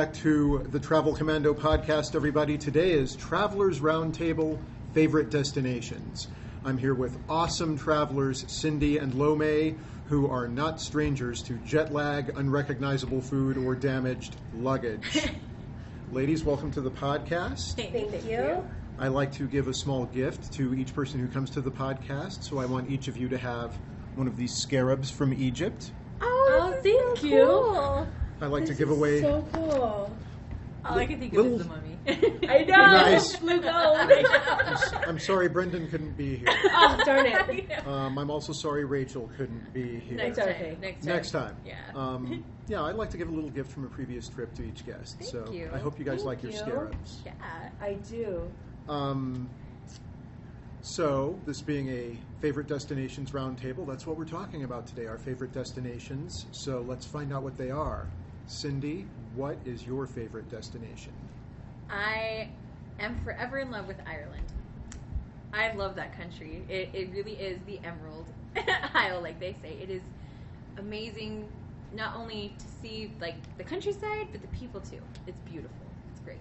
back to the Travel Commando podcast, everybody. Today is Travelers Roundtable Favorite Destinations. I'm here with awesome travelers Cindy and Lome, who are not strangers to jet lag, unrecognizable food, or damaged luggage. Ladies, welcome to the podcast. Thank you. I like to give a small gift to each person who comes to the podcast, so I want each of you to have one of these scarabs from Egypt. Oh, Oh, thank so you. Cool. I like This to give is away. So cool. All I can think Little- of is the mummy. I know. Nice. Blue gold. I'm s- I'm sorry Brendan couldn't be here. oh, darn it. Um, I'm also sorry Rachel couldn't be here. Next time. okay. Next time. Next time. Yeah. Um, yeah, I'd like to give a little gift from a previous trip to each guest. Thank so you. I hope you guys Thank like your you. scarabs. yeah. I do. Um, so, this being a favorite destinations roundtable, that's what we're talking about today, our favorite destinations. So, let's find out what they are. Cindy, what is your favorite destination? I am forever in love with Ireland. I love that country. It, it really is the Emerald Isle, like they say. It is amazing, not only to see like the countryside, but the people too. It's beautiful. It's great.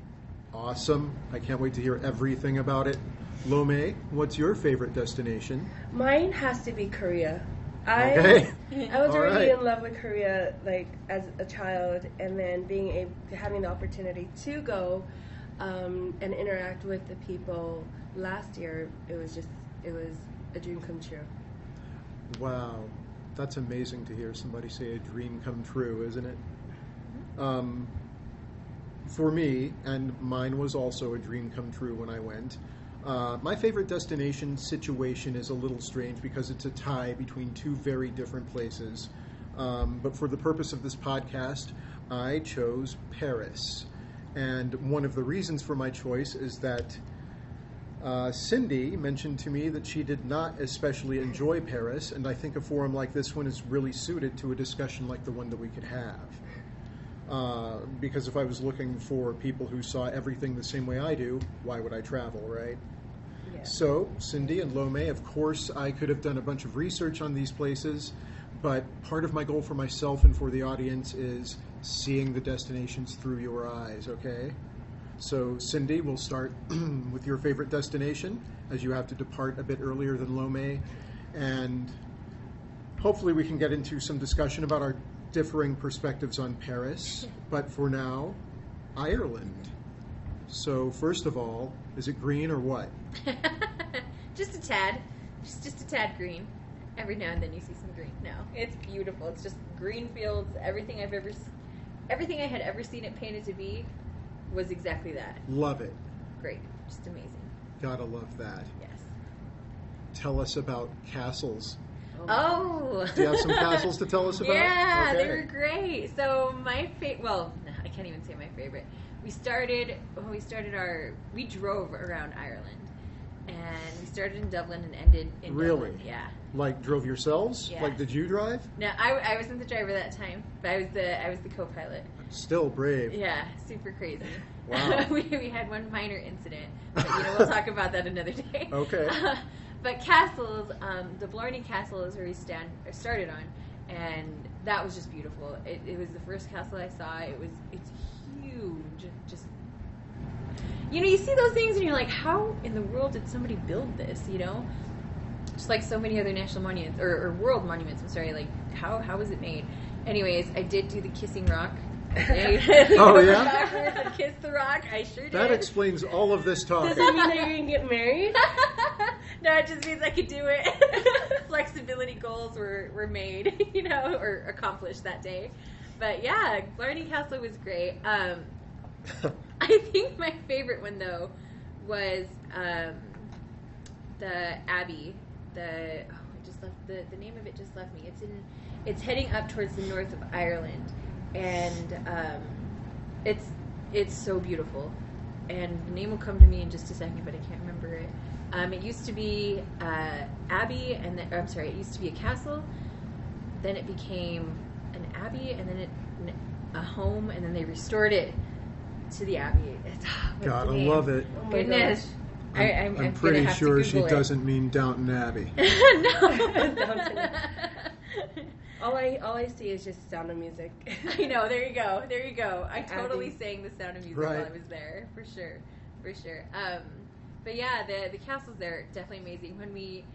Awesome. I can't wait to hear everything about it. Lome, what's your favorite destination? Mine has to be Korea. I Okay. I was All already right. in love with Korea like as a child, and then being able having the opportunity to go um, and interact with the people last year, it was just it was a dream come true. Wow, that's amazing to hear somebody say a dream come true, isn't it? Um, for me, and mine was also a dream come true when I went. Uh, my favorite destination situation is a little strange because it's a tie between two very different places. Um, but for the purpose of this podcast, I chose Paris. And one of the reasons for my choice is that uh, Cindy mentioned to me that she did not especially enjoy Paris, and I think a forum like this one is really suited to a discussion like the one that we could have. Uh, because if I was looking for people who saw everything the same way I do, why would I travel, right? Yeah. So, Cindy and Lome, of course, I could have done a bunch of research on these places, but part of my goal for myself and for the audience is seeing the destinations through your eyes, okay? So, Cindy, we'll start with your favorite destination, as you have to depart a bit earlier than Lome, and hopefully we can get into some discussion about our differing perspectives on Paris. But for now, Ireland. So, first of all, is it green or what? just a tad, just just a tad green. Every now and then you see some green. No, it's beautiful. It's just green fields. Everything I've ever, s- everything I had ever seen it painted to be, was exactly that. Love it. Great, just amazing. Gotta love that. Yes. Tell us about castles. Oh. Do you have some castles to tell us about? Yeah, they were great. So my favorite, well, I can't even say my favorite. We started when we started our, we drove around Ireland, and we started in Dublin and ended in Really? Dublin. Yeah. Like drove yourselves? Yeah. Like did you drive? No, I, I wasn't the driver that time, but I was the I was the co-pilot. Still brave. Yeah, super crazy. Wow. we, we had one minor incident, but you know we'll talk about that another day. Okay. but castles, um, the Blarney Castle is where we stand started on, and that was just beautiful. It, it was the first castle I saw. It was it's huge, just. You know, you see those things and you're like, how in the world did somebody build this? You know, just like so many other national monuments or, or world monuments. I'm sorry, like how how was it made? Anyways, I did do the kissing rock. Oh, yeah? Kiss the rock. I sure did. That explains all of this talk. Does talking. it mean that you're gonna get married? no, it just means I could do it. Flexibility goals were, were made, you know, or accomplished that day. But yeah, Blarney Castle was great. Um, I think my favorite one though was um, the Abbey. The oh, I just left the the name of it just left me. It's in it's heading up towards the north of Ireland, and um, it's it's so beautiful. And the name will come to me in just a second, but I can't remember it. Um, it used to be uh, Abbey, and then, or, I'm sorry, it used to be a castle. Then it became abbey, and then it a home, and then they restored it to the abbey. It's, what's the Gotta love it. Oh Goodness. gosh. I, I'm, I'm, gonna pretty have to sure she it. doesn't mean Downton Abbey. no. All I all I see is just sound of music. I know. There you go. There you go. I totally Abby. sang the sound of music while I was there, for sure, for sure. Um, but yeah, the the castles there are definitely amazing. When we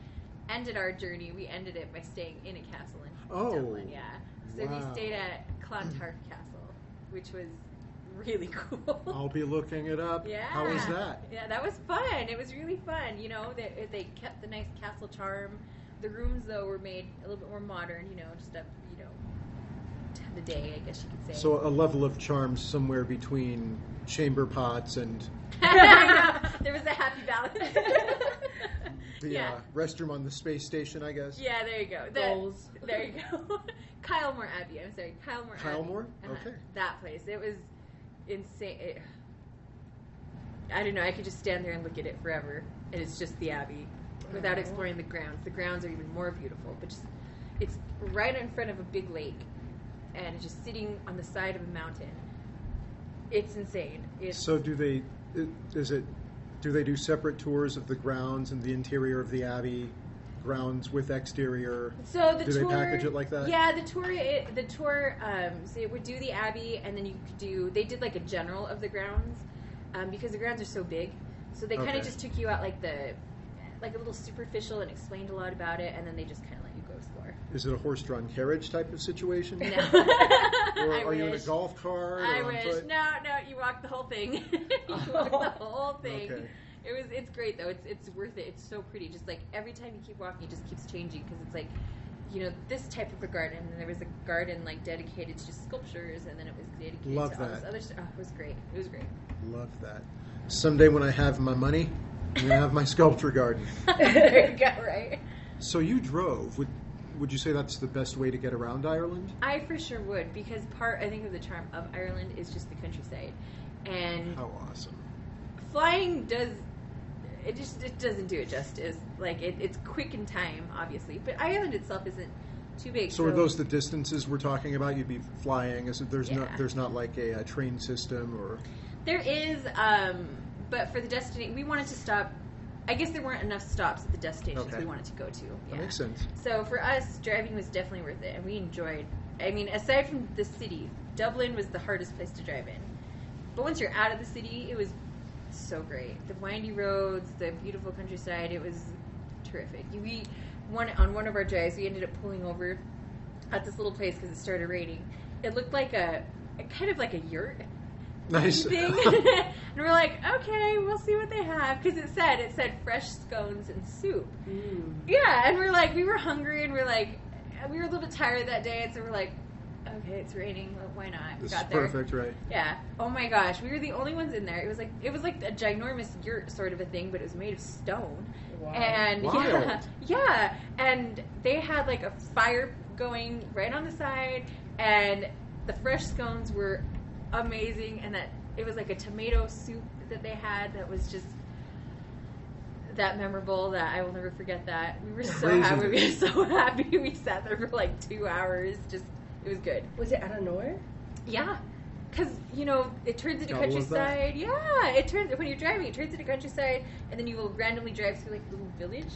ended our journey, we ended it by staying in a castle in Oh, Dublin. Yeah. So wow. we stayed at Clontarf Castle, which was really cool. I'll be looking it up. Yeah. How was that? Yeah, that was fun. It was really fun. You know, they, they kept the nice castle charm. The rooms, though, were made a little bit more modern. You know, just up, you know, to the day, I guess you could say. So a level of charm somewhere between chamber pots and there was a happy balance. the yeah. uh, restroom on the space station, I guess. yeah, there you go. The- Goals. There you go. Kylemore Abbey. I'm sorry, Kyle Kylemore Abbey. Kylemore? Uh-huh. Okay. That place. It was insane. It, I don't know. I could just stand there and look at it forever, and it's just the Abbey, without exploring the grounds. The grounds are even more beautiful, but just it's right in front of a big lake, and it's just sitting on the side of a mountain. It's insane. It's So do they? Is it? Do they do separate tours of the grounds and the interior of the abbey, grounds with exterior? So the Do they tour, package it like that? Yeah, the tour. It, the tour. Um, so it would do the abbey, and then you could do. They did like a general of the grounds, um, because the grounds are so big. So they kind Okay. of just took you out like the, like a little superficial and explained a lot about it, and then they just kind of let you go explore. Is it a horse-drawn carriage type of situation? No. Or are you in a golf cart I wish. No, no, you walk the whole thing. you walk the whole thing. Okay. It was. It's great though. It's it's worth it. It's so pretty. Just like every time you keep walking, it just keeps changing because it's like, you know, this type of a garden, and there was a garden like dedicated to just sculptures, and then it was dedicated Love to all this other stuff. Oh, it was great. It was great. Love that. Someday when I have my money, I'm gonna have my sculpture garden. there you go. Right. So you drove. Would would you say that's the best way to get around Ireland? I for sure would because part I think of the charm of Ireland is just the countryside, and How awesome! flying does it just it doesn't do it justice. Like it, it's quick in time, obviously, but Ireland itself isn't too big. So are those the distances we're talking about? You'd be flying. Is it, there's not there's not like a, a train system or There is, um, but for the destination, we wanted to stop. I guess there weren't enough stops at the destinations Okay. we wanted to go to. that makes sense. So for us, driving was definitely worth it, and we enjoyed. I mean, aside from the city, Dublin was the hardest place to drive in. But once you're out of the city, it was so great. The windy roads, the beautiful countryside, it was terrific. We one on one of our drives, we ended up pulling over at this little place because it started raining. It looked like a, a kind of like a yurt Nice. thing. and we're like, okay, we'll see what they have because it said it said fresh scones and soup. Mm. Yeah, and we're like, we were hungry and we're like, we were a little bit tired that day, and so we're like, okay, it's raining, well, why not? We This got is there. perfect, right? Yeah. Oh my gosh, we were the only ones in there. It was like it was like a ginormous yurt sort of a thing, but it was made of stone. Wow. And yeah, Wild. yeah, and they had like a fire going right on the side, and the fresh scones were amazing, and that it was like a tomato soup that they had that was just that memorable that I will never forget that. We were so Crazy. happy. We were so happy. We sat there for like two hours. Just it was good. Was it out of nowhere? Yeah. Because, you know, it turns into Gotta love that. countryside. Yeah. It turns, when you're driving, it turns into countryside, and then you will randomly drive through, like, a little village.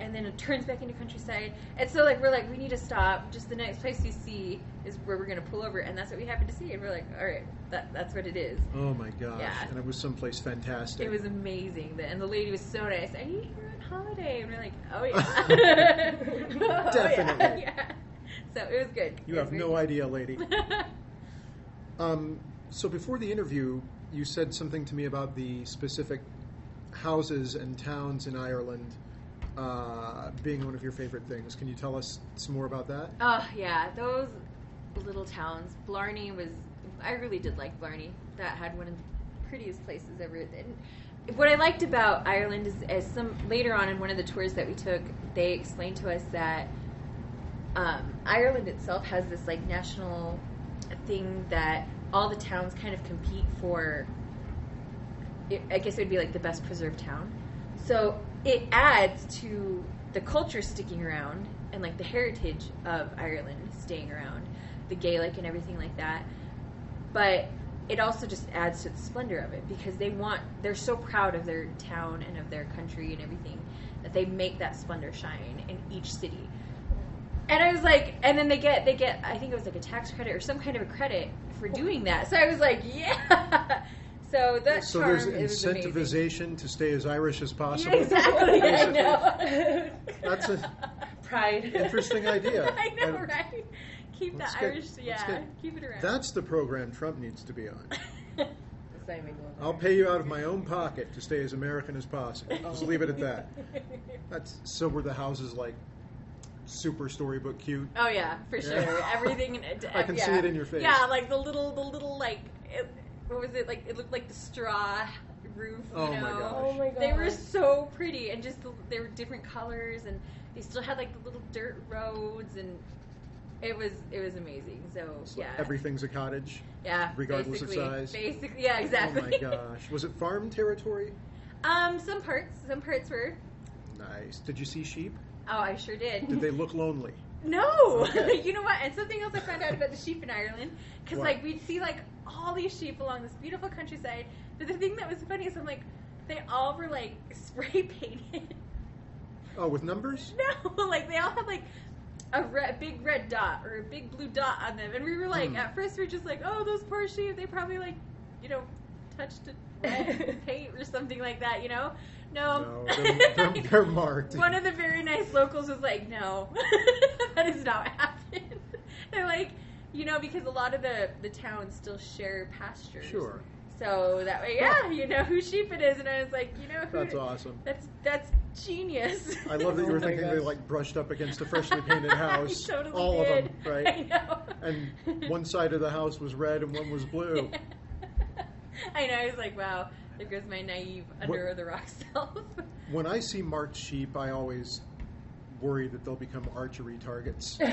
And then it turns back into countryside. And so, like, we're like, we need to stop. Just the next place you see is where we're going to pull over. And that's what we happen to see. And we're like, all right, that, that's what it is. Oh my gosh! Yeah. And it was someplace fantastic. It was amazing. The- And the lady was so nice. Are you here on holiday? And we're like, oh, yeah. Oh, yeah. Definitely. Yeah. So it was good. You have no great. idea, lady. Um, so before the interview, you said something to me about the specific houses and towns in Ireland uh, being one of your favorite things. Can you tell us some more about that? Oh yeah, those little towns. Blarney was. I really did like Blarney. That had one of the prettiest places ever. And what I liked about Ireland is, as some later on in one of the tours that we took, they explained to us that um, Ireland itself has this like national thing that all the towns kind of compete for. It, I guess it would be like the best preserved town. So it adds to the culture sticking around and like the heritage of Ireland staying around, the Gaelic and everything like that. But it also just adds to the splendor of it because they want they're so proud of their town and of their country and everything that they make that splendor shine in each city. And I was like, and then they get they get I think it was like a tax credit or some kind of a credit for doing that. So I was like, yeah. So that So charm there's it incentivization to stay as Irish as Yeah, possible. exactly. I know. That's a Pride. interesting idea. I know, And right? Keep the get- Irish, let's yeah, get- keep it around. That's the program Trump needs to be on. It's not I'll pay you out of my own pocket to stay as American as possible. Just leave it at that. That's so. Were the houses like super storybook cute? Oh yeah, for sure. Yeah. Everything. I can yeah. see it in your face. Yeah, like the little, the little like, it, what was it like? It looked like the straw roof. You Oh my know? gosh. Oh my god. They were so pretty, and just the, they were different colors, and they still had like the little dirt roads, and it was it was amazing. So So yeah, Everything's a cottage. yeah, regardless of size. Basically, yeah, exactly. Oh my gosh. Was it farm territory? um, some parts, some parts were. Nice. Did you see sheep? Oh, I sure did. Did they look lonely? No, Okay. you know what? And something else I found out about the sheep in Ireland, because like we'd see like all these sheep along this beautiful countryside. But the thing that was funny is I'm like, they all were like spray painted. Oh, with numbers? no, like they all had like a red, big red dot or a big blue dot on them, and we were like, Hmm. at first we are just like, oh, those poor sheep. They probably like, you know, touched red paint or something like that. You know? No. No, they're, they're, they're marked. One of the very nice locals was like, "No, that is not happening. They're like, you know, because a lot of the the towns still share pastures. Sure. So that way, yeah, you know who sheep it is, and I was like, you know, who? That's awesome. That's that's genius. I love that you were thinking they like brushed up against a freshly painted house. Totally all did. of them, right? I know. And one side of the house was red and one was blue. I know. I was like, wow, there goes my naive under What- the rock self. When I see marked sheep, I always worry that they'll become archery targets.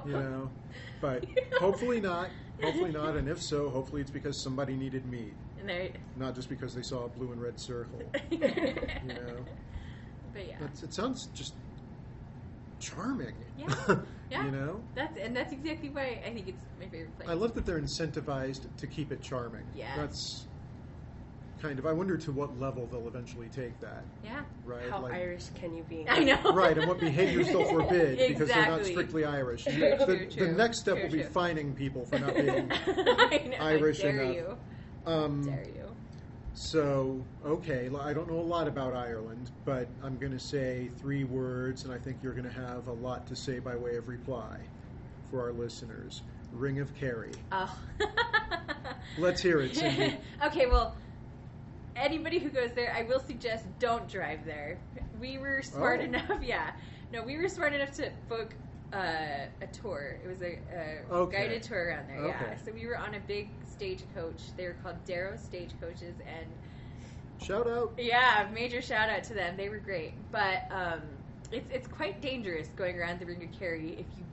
Oh. You know, but hopefully not. Hopefully not. And if so, hopefully it's because somebody needed meat, And they, not just because they saw a blue and red circle. you know. But yeah. It sounds just charming. Yeah. Yeah. you know, That's and that's exactly why I think it's my favorite place. I love that they're incentivized to keep it charming. Yes. That's kind of. I wonder to what level they'll eventually take that. Yeah. Right. How like, Irish can you be? I know. Right, and what behaviors they'll forbid because they're not strictly Irish. True, the, true, the next step True, will be true. fining people for not being. I know. Irish I dare enough. you. Um, Dare you. so, okay, I don't know a lot about Ireland, but I'm going to say three words, and I think you're going to have a lot to say by way of reply for our listeners. Ring of Kerry. Oh. Let's hear it, Cindy. okay, well, anybody who goes there, I will suggest don't drive there. We were smart Oh. enough, yeah. No, we were smart enough to book uh, a tour. It was a, a Okay. guided tour around there, yeah. So we were on a big stagecoach. They were called Darrow stagecoaches, and Shout out. Yeah, major shout out to them. They were great, but um, it's it's quite dangerous going around the Ring of Kerry if you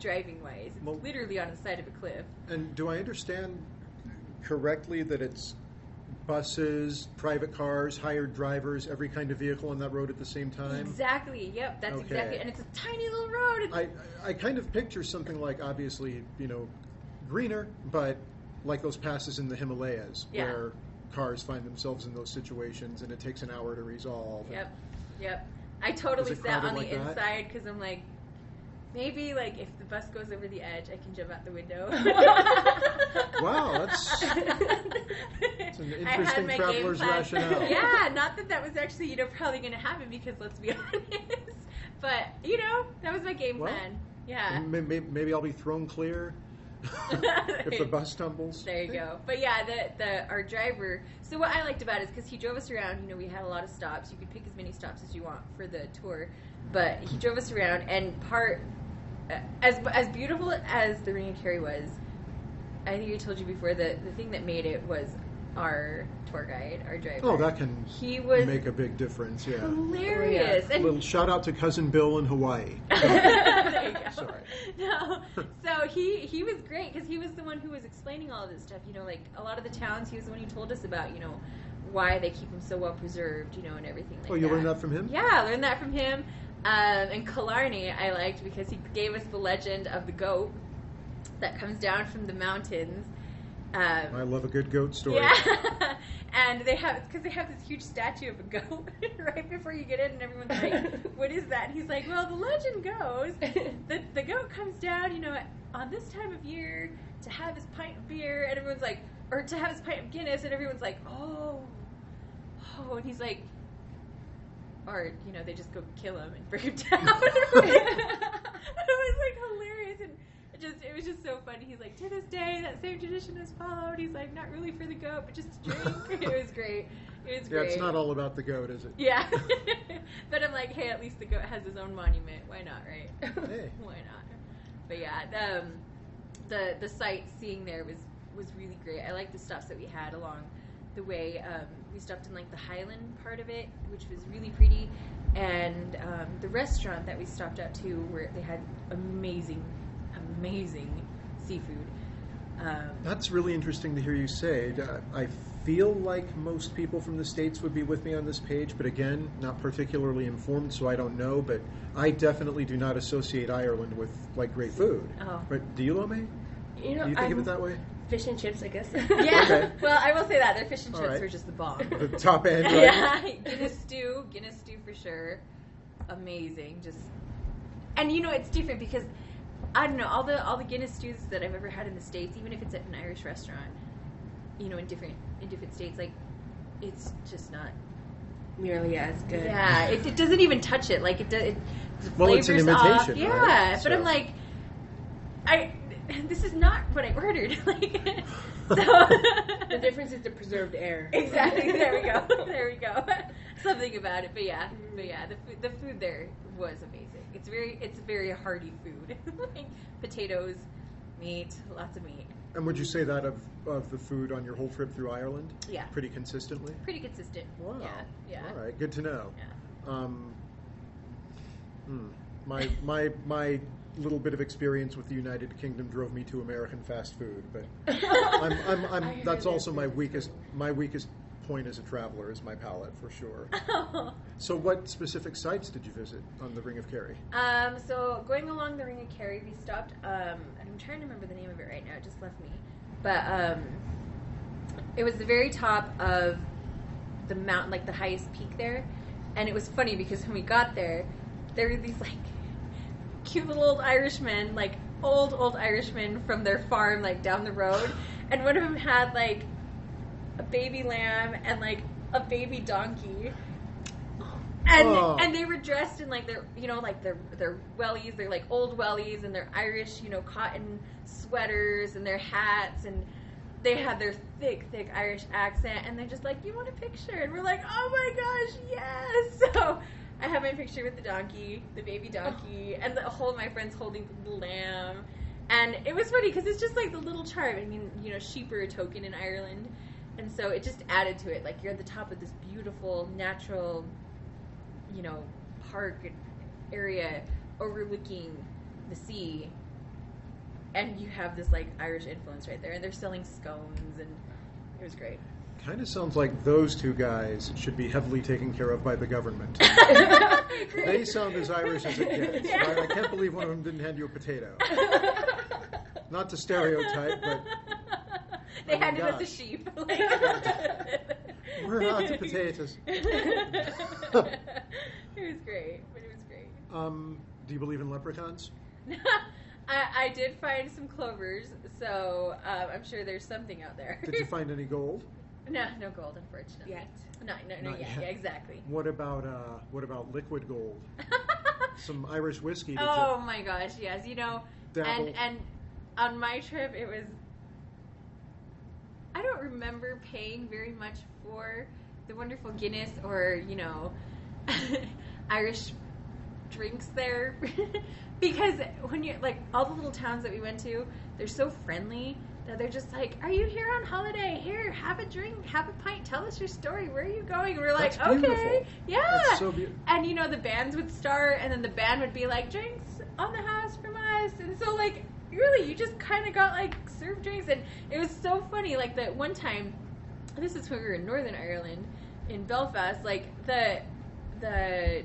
driving wise. It's Well- literally on the side of a cliff. And do I understand correctly that it's buses, private cars, hired drivers, every kind of vehicle on that road at the same time? Exactly. Yep, that's Okay. exactly. And it's a tiny little road. I, I kind of picture something like obviously, you know, greener, but like those passes in the Himalayas Yeah. where cars find themselves in those situations and it takes an hour to resolve. Yep, yep. I totally sat on the like that? inside because I'm like, maybe like if the bus goes over the edge, I can jump out the window. Wow, that's an I had interesting my traveler's game plan. rationale. yeah, not that that was actually you know probably going to happen because let's be honest, but you know that was my game Well, plan. Yeah. Maybe, maybe I'll be thrown clear if the bus tumbles. There you go. But yeah, the the our driver. So what I liked about it is because he drove us around. You know, we had a lot of stops. You could pick as many stops as you want for the tour, but he drove us around. And part as as beautiful as the Ring of Kerry was, I think I told you before that the thing that made it was our tour guide, our driver. Oh, that can he was make a big difference, yeah. hilarious. A And little shout out to cousin Bill in Hawaii. there you go. Sorry. No, so he he was great because he was the one who was explaining all of this stuff. You know, like a lot of the towns, he was the one who told us about. You know, why they keep them so well preserved. You know, and everything like Oh, you that. learned that from him? Yeah, I learned that from him. Um, and Killarney, I liked because he gave us the legend of the goat that comes down from the mountains Um, I love a good goat story. yeah, and they have because they have this huge statue of a goat right before you get in, and everyone's like, "What is that?" And he's like, "Well, the legend goes that the goat comes down, you know, on this time of year to have his pint of beer," and everyone's like, or to have his pint of Guinness, and everyone's like, "Oh, oh," and he's like. Or you know they just go kill him and bring him down. it was like hilarious and it just it was just so funny. He's like, to this day, that same tradition is followed. He's like, not really for the goat, but just to drink. it was great. It was Yeah, great. it's not all about the goat, is it? Yeah, but I'm like, hey, at least the goat has his own monument. Why not, right? Hey. Why not? But yeah, the, um, the the sightseeing there was was really great. I like the stops that we had along the way. Um, we stopped in like the Highland part of it, which was really pretty, and um, the restaurant that we stopped at too, where they had amazing, amazing seafood. Um, That's really interesting to hear you say. I feel like most people from the States would be with me on this page, but again, not particularly informed, so I don't know. But I definitely do not associate Ireland with like great food. Oh. But do you, Lome? You know, Do you think of I'm- it that way? Fish and chips, I guess. yeah, Okay. well, I will say that their fish and All chips right. were just the bomb. The top end, right? Yeah, Guinness stew, Guinness stew for sure. Amazing, just and you know it's different because I don't know all the all the Guinness stews that I've ever had in the states, even if it's at an Irish restaurant, you know, in different in different states, like it's just not. Nearly as good. Yeah, it, it doesn't even touch it. Like it does. It, the Well, it's an flavors off. imitation, Yeah, right? but I'm like, I this is not what I ordered. like, so The difference is the preserved air. Exactly. There we go. There we go. Something about it, but yeah, but yeah, the food, the food there was amazing. It's very, it's very hearty food, like potatoes, meat, lots of meat. And would you say that of, of the food on your whole trip through Ireland? Yeah, Pretty consistently? pretty consistent. Wow. Yeah, yeah, All right, good to know. yeah. Um, hmm, my my my little bit of experience with the United Kingdom drove me to American fast food, but I'm, I'm, I'm, that's also my weakest my weakest point as a traveler is my palate for sure. So, what specific sites did you visit on the Ring of Kerry? Um, so going along the Ring of Kerry, we stopped. Um, and I'm trying to remember the name of it right now. It just left me. But um, it was the very top of the mountain, like the highest peak there. And it was funny because when we got there, there were these like cute little old Irishmen, like old old Irishmen from their farm, like down the road. And one of them had like a baby lamb and like a baby donkey. And Oh. and they were dressed in like their you know like their their wellies, they're like old wellies and their Irish you know cotton sweaters and their hats and they had their thick thick Irish accent and they're just like you want a picture and we're like oh my gosh yes so I have my picture with the donkey the baby oh. donkey and the whole of my friends holding the lamb. And it was funny because it's just like the little charm I mean you know sheep are a token in Ireland. And so it just added to it. Like you're at the top of this beautiful natural you know, park area overlooking the sea, and you have this like Irish influence right there, and they're selling scones, and it was great. Kind of sounds like those two guys should be heavily taken care of by the government. they sound as Irish as it gets. Yeah. I, I can't believe one of them didn't hand you a potato. Not to stereotype, but they handed us a sheep. We're out of potatoes. it was great, but it was great. um, do you believe in leprechauns? I, I did find some clovers, so um, I'm sure there's something out there. Did you find any gold? No, no gold, unfortunately. Yet. No, no, no, Not yeah, yet. yeah, exactly. What about uh, what about liquid gold? Some Irish whiskey? Did oh my gosh, yes. You know, Dabble. and and on my trip it was. I don't remember paying very much for the wonderful Guinness or you know, Irish drinks there, because when you like all the little towns that we went to, they're so friendly that they're just like, "Are you here on holiday? Here, have a drink, have a pint, tell us your story. Where are you going?" And we're like, That's "Okay, yeah." So and you know the bands would start and then the band would be like drinks on the house from us and so like really you just kind of got like served drinks and it was so funny like that one time this is when we were in northern ireland in belfast like the the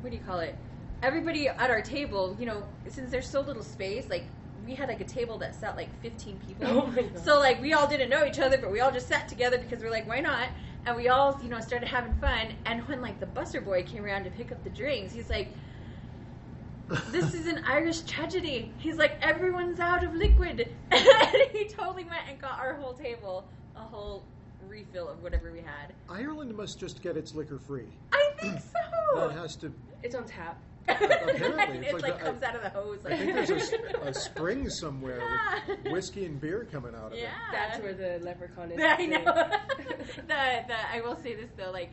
what do you call it everybody at our table you know since there's so little space like we had like a table that sat like 15 people. Oh. So like we all didn't know each other, but we all just sat together because we're like, why not? And we all, you know, started having fun. And when like the buster boy came around to pick up the drinks, he's like, "This is an Irish tragedy." He's like, "Everyone's out of liquid," and he totally went and got our whole table a whole refill of whatever we had. Ireland must just get its liquor free. I think so. That has to. It's on tap. Apparently, it it's like, like the- comes out of the hose. I Like, think there's a, s- a spring somewhere Yeah. with whiskey and beer coming out of yeah, it. That's where the leprechaun is. I know. too. the, the, I will say this though, like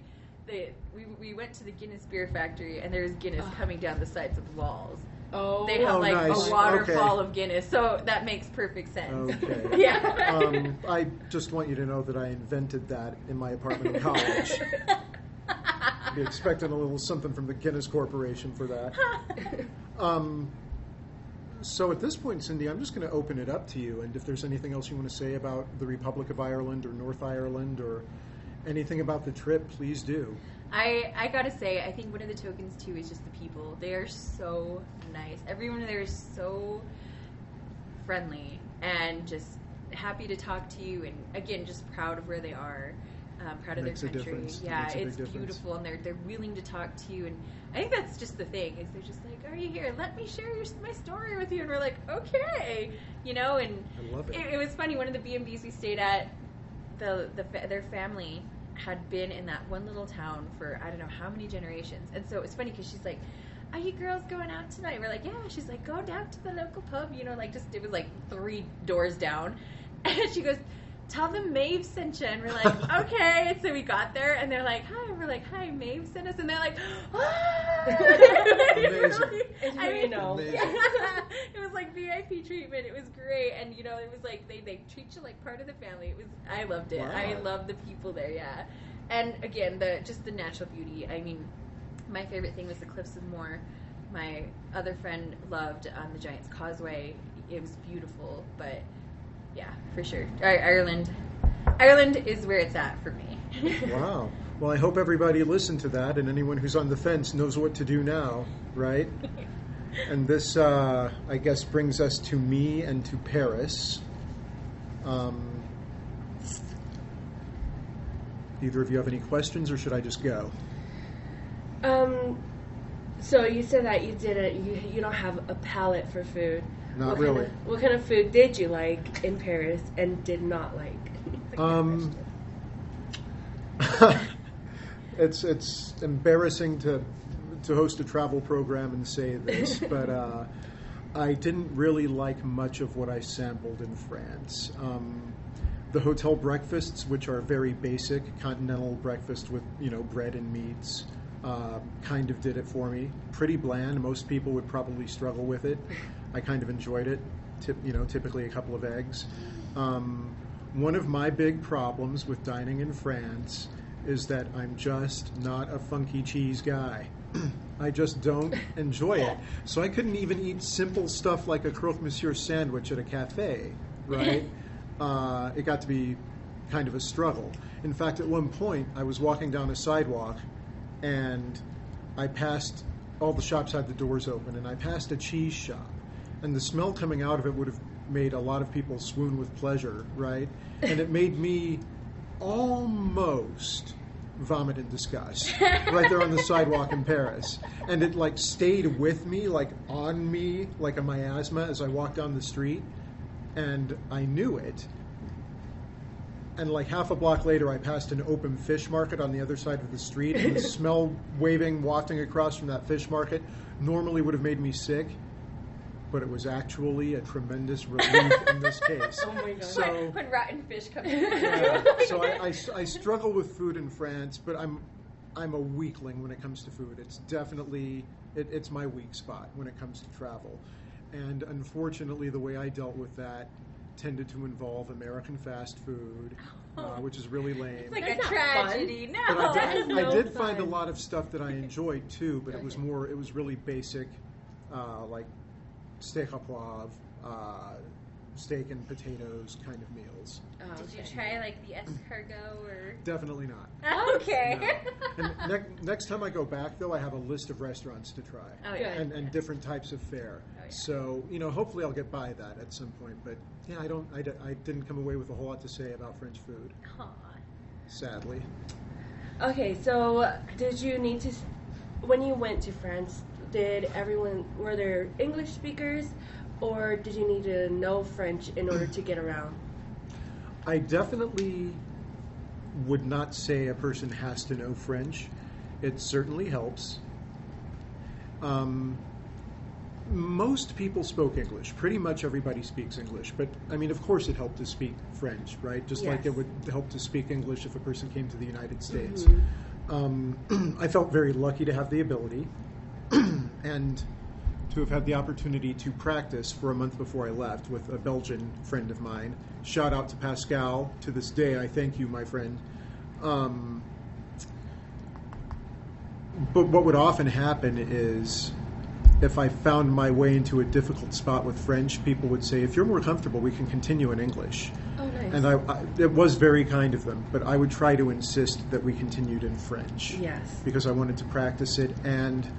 the we, we went to the Guinness Beer Factory and there's Guinness Oh. coming down the sides of the walls. oh, They have Oh, like nice. a waterfall Okay. of Guinness, so that makes perfect sense. Okay. yeah. Um, I just want you to know that I invented that in my apartment in college. Be expecting a little something from the Guinness Corporation for that. Um, so at this point, Cindy, I'm just going to open it up to you, and if there's anything else you want to say about the Republic of Ireland or North Ireland or anything about the trip, please do. I I gotta say, I think one of the tokens too is just the people. They are so nice. Everyone there is so friendly and just happy to talk to you. And again, just proud of where they are, um, proud of Makes their country. Yeah, it's beautiful, and they're they're willing to talk to you. And I think that's just the thing is they're just like, "Are you here? Let me share your, my story with you." And we're like, "Okay," you know. And I love it. it, it was funny. One of the B and B's we stayed at, the the their family had been in that one little town for I don't know how many generations, and so it was funny because she's like, "Are you girls going out tonight?" We're like, "Yeah." She's like, "Go down to the local pub," you know, like just it was like three doors down, and she goes. Tell them Maeve sent you, and we're like, okay. And so we got there, and they're like, hi. We're like, hi, Maeve sent us, and they're like, ah! Amazing. I mean, no. It was like VIP treatment. It was great, and you know, it was like they they treat you like part of the family. It was I loved it. I Wow. love the people there. Yeah, and again, the just the natural beauty. I mean, my favorite thing was the Cliffs of Moher. My other friend loved on the Giant's Causeway. It was beautiful, but yeah, for sure, Ireland. Ireland is where it's at for me. Wow. Well, I hope everybody listened to that, and anyone who's on the fence knows what to do now, right? And this, uh, I guess, brings us to me and to Paris. Um, either of you have any questions, or should I just go? Um, so you said that you didn't, you, you don't have a palate for food. Not what really. Kind of, what kind of food did you like in Paris and did not like? Um, it's it's embarrassing to to host a travel program and say this, but uh, I didn't really like much of what I sampled in France. Um, the hotel breakfasts, which are very basic continental breakfast with you know bread and meats, uh, kind of did it for me. Pretty bland. Most people would probably struggle with it. I kind of enjoyed it. Tip, you know, typically a couple of eggs. Um, one of my big problems with dining in France is that I'm just not a funky cheese guy. I just don't enjoy it. So I couldn't even eat simple stuff like a croque monsieur sandwich at a cafe, right? uh, it got to be kind of a struggle. In fact, at one point, I was walking down a sidewalk and I passed, all the shops had the doors open, and I passed a cheese shop. And the smell coming out of it would have made a lot of people swoon with pleasure, right? And it made me almost vomit in disgust right there on the sidewalk in Paris. And it like stayed with me, like on me, like a miasma as I walked down the street. And I knew it. And like half a block later, I passed an open fish market on the other side of the street. And the smell waving, wafting across from that fish market normally would have made me sick. But it was actually a tremendous relief in this case. Oh my god. So- when, when rotten fish comes. Yeah. So I, I, I struggle with food in France, but I'm I'm a weakling when it comes to food. It's definitely it, it's my weak spot when it comes to travel, and unfortunately, the way I dealt with that tended to involve American fast food, uh, which is really lame. It's like That's a not tragedy. No. but I did, is no I did find a lot of stuff that I enjoyed too, but it was more it was really basic, uh, like steak à poivre, uh, steak and potatoes kind of meals. Oh, Did you okay. try like the escargot or? Definitely not. Okay. No. And ne- next time I go back, though, I have a list of restaurants to try. Oh yeah. Good. and, and different types of fare. Oh, yeah. So you know, hopefully I'll get by that at some point. But yeah, I don't. I, d- I didn't come away with a whole lot to say about French food, Aw. sadly. Okay, so did you need to, when you went to France, did everyone, were there English speakers or did you need to know French in order to get around? I definitely would not say a person has to know French. It certainly helps. Um, most people spoke English. Pretty much everybody speaks English. But I mean, of course, it helped to speak French, right? Just like it would help to speak English if a person came to the United States. Mhm. Um, I felt very lucky to have the ability and to have had the opportunity to practice for a month before I left with a Belgian friend of mine. Shout out to Pascal. To this day, I thank you, my friend. Um, but what would often happen is if I found my way into a difficult spot with French, people would say, if you're more comfortable, we can continue in English. Oh, nice. And I, I, it was very kind of them, but I would try to insist that we continued in French yes. because I wanted to practice it. And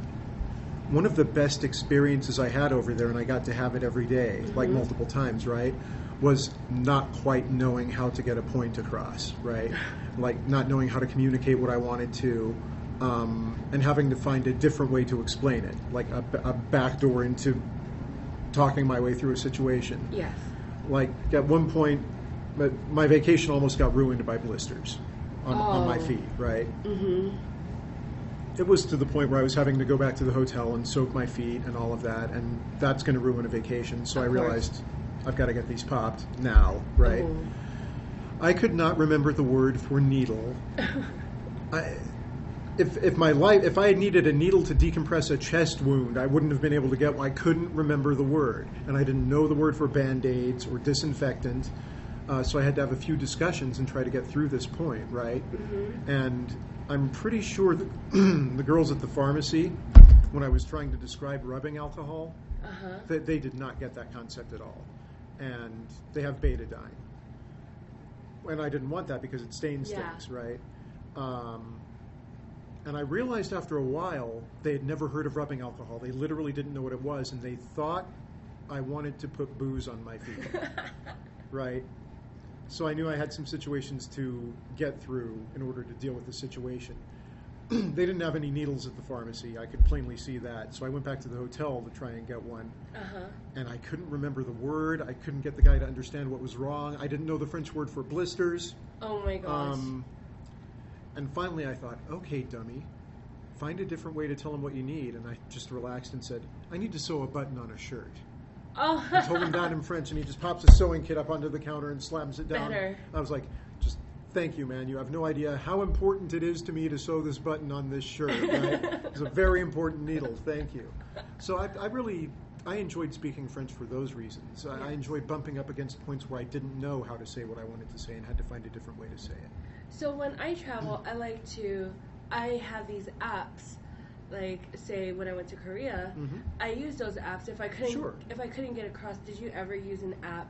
one of the best experiences I had over there, and I got to have it every day, like Mhm. multiple times, right, was not quite knowing how to get a point across, right? like not knowing how to communicate what I wanted to. Um, and having to find a different way to explain it, like a, a back door into talking my way through a situation Yes. like at one point my, my vacation almost got ruined by blisters on, on my Oh. feet right Mm-hmm. It was to the point where i was having to go back to the hotel and soak my feet and all of that and that's going to ruin a vacation so Of i course. realized i've got to get these popped now right Oh. i could not remember the word for needle I, if, if my life if I had needed a needle to decompress a chest wound, I wouldn't have been able to get one. I couldn't remember the word, and I didn't know the word for band aids or disinfectant. Uh, so I had to have a few discussions and try to get through this point, right? Mm-hmm. And I'm pretty sure that the girls at the pharmacy, when I was trying to describe rubbing alcohol, Uh-huh. they, they did not get that concept at all. And they have betadine. And I didn't want that because it stains Yeah. things, right? Um, and I realized after a while they had never heard of rubbing alcohol. They literally didn't know what it was, and they thought I wanted to put booze on my feet, right? So I knew I had some situations to get through in order to deal with the situation. they didn't have any needles at the pharmacy. I could plainly see that. So I went back to the hotel to try and get one. uh-huh. And I couldn't remember the word. I couldn't get the guy to understand what was wrong. I didn't know the French word for blisters. Oh my gosh. Um, and finally, I thought, okay, dummy, find a different way to tell him what you need. And I just relaxed and said, I need to sew a button on a shirt. Oh. I told him that in French, and he just pops a sewing kit up onto the counter and slams it down. Better. I was like, just thank you, man. You have no idea how important it is to me to sew this button on this shirt. Right? it's a very important needle. Thank you. So I, I really. I enjoyed speaking French for those reasons. I, I enjoyed bumping up against points where I didn't know how to say what I wanted to say and had to find a different way to say it. So when I travel, I like to. I have these apps, like say when I went to Korea, Mhm. I used those apps. If I couldn't, Sure. if I couldn't get across, did you ever use an app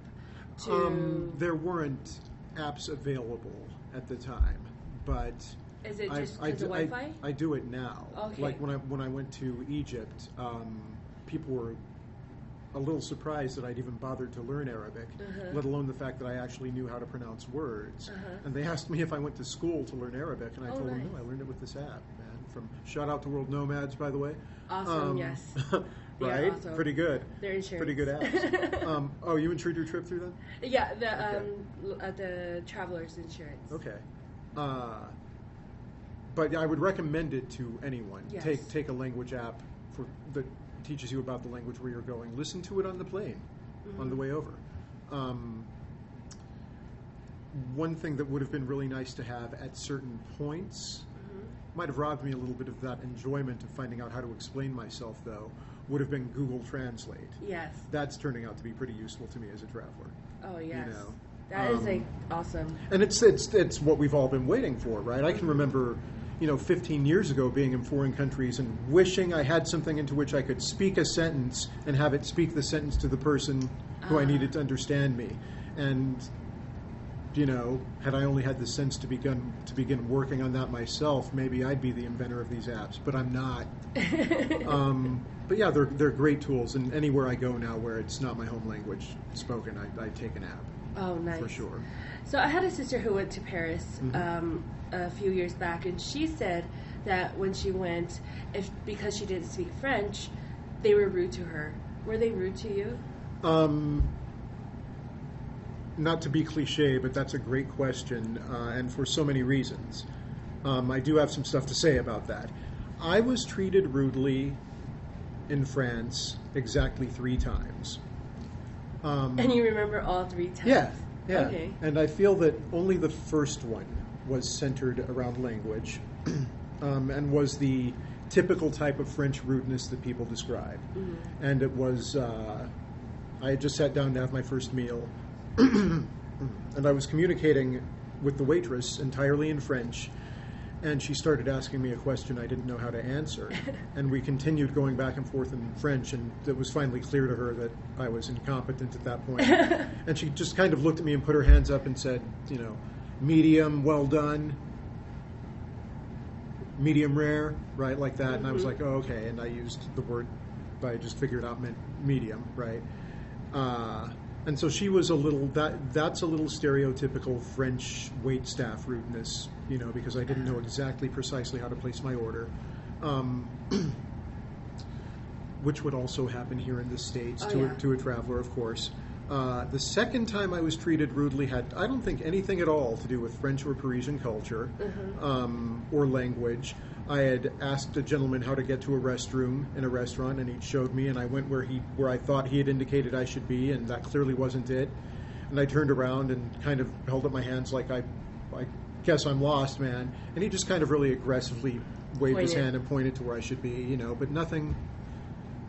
to? Um, there weren't apps available at the time, but is it I- just I, because of do- I- Wi-Fi? I do it now. Okay. Like when I when I went to Egypt, um, people were a little surprised that I'd even bothered to learn Arabic, Uh-huh. let alone the fact that I actually knew how to pronounce words. Uh-huh. And they asked me if I went to school to learn Arabic, and I Oh, told them no, I learned it with this app, man. From shout out to World Nomads, by the way. Awesome, Um, yes. right, awesome. pretty good. Their insurance. Pretty good apps. um, oh, you insured your trip through them? yeah, the Okay. um, uh, the traveler's insurance. Okay. Uh, but I would recommend it to anyone. Yes. Take take a language app for that teaches you about the language where you're going. Listen to it on the plane, on the Mhm. way over. Um, one thing that would have been really nice to have at certain points Mhm. might have robbed me a little bit of that enjoyment of finding out how to explain myself though would have been Google Translate. Yes. That's turning out to be pretty useful to me as a traveler. Oh yes. know, That is um, like awesome. And it's it's it's what we've all been waiting for, right? I can remember, you know, 15 years ago being in foreign countries and wishing I had something into which I could speak a sentence and have it speak the sentence to the person who I Ah. needed to understand me. And you know, had I only had the sense to begin to begin working on that myself, maybe I'd be the inventor of these apps. But I'm not. Um, but yeah, they're they're great tools, and anywhere I go now where it's not my home language spoken, I, I take an app oh, nice. for sure. So I had a sister who went to Paris Mhm. um, a few years back, and she said that when she went, if because she didn't speak French, they were rude to her. Were they rude to you? Um, not to be cliche, but that's a great question, uh, and for so many reasons. Um, I do have some stuff to say about that. I was treated rudely in France exactly three times. Um, And you remember all three times? yeah, yeah. Okay. And I feel that only the first one was centered around language um, and was the typical type of French rudeness that people describe. Mm-hmm. And it was, uh, I had just sat down to have my first meal, and I was communicating with the waitress entirely in French. And she started asking me a question I didn't know how to answer. and we continued going back and forth in French, and it was finally clear to her that I was incompetent at that point. and she just kind of looked at me and put her hands up and said, you know, medium, well done, medium rare, right, like that. And I was Mhm. like, oh, okay. And I used the word but I just figured out meant medium, right? Uh, and so she was a little that that's a little stereotypical French wait staff rudeness, you know, because I didn't know exactly precisely how to place my order. Um, which would also happen here in the states Oh, to, yeah. a, to a traveler, of course. Uh, the second time I was treated rudely had, I don't think, anything at all to do with French or Parisian culture Mhm. um, or language. I had asked a gentleman how to get to a restroom in a restaurant, and he showed me, and I went where he where I thought he had indicated I should be, and that clearly wasn't it. And I turned around and kind of held up my hands like I, I guess I'm lost, man. And he just kind of really aggressively waved his hand and pointed to where I should be, you know, but nothing.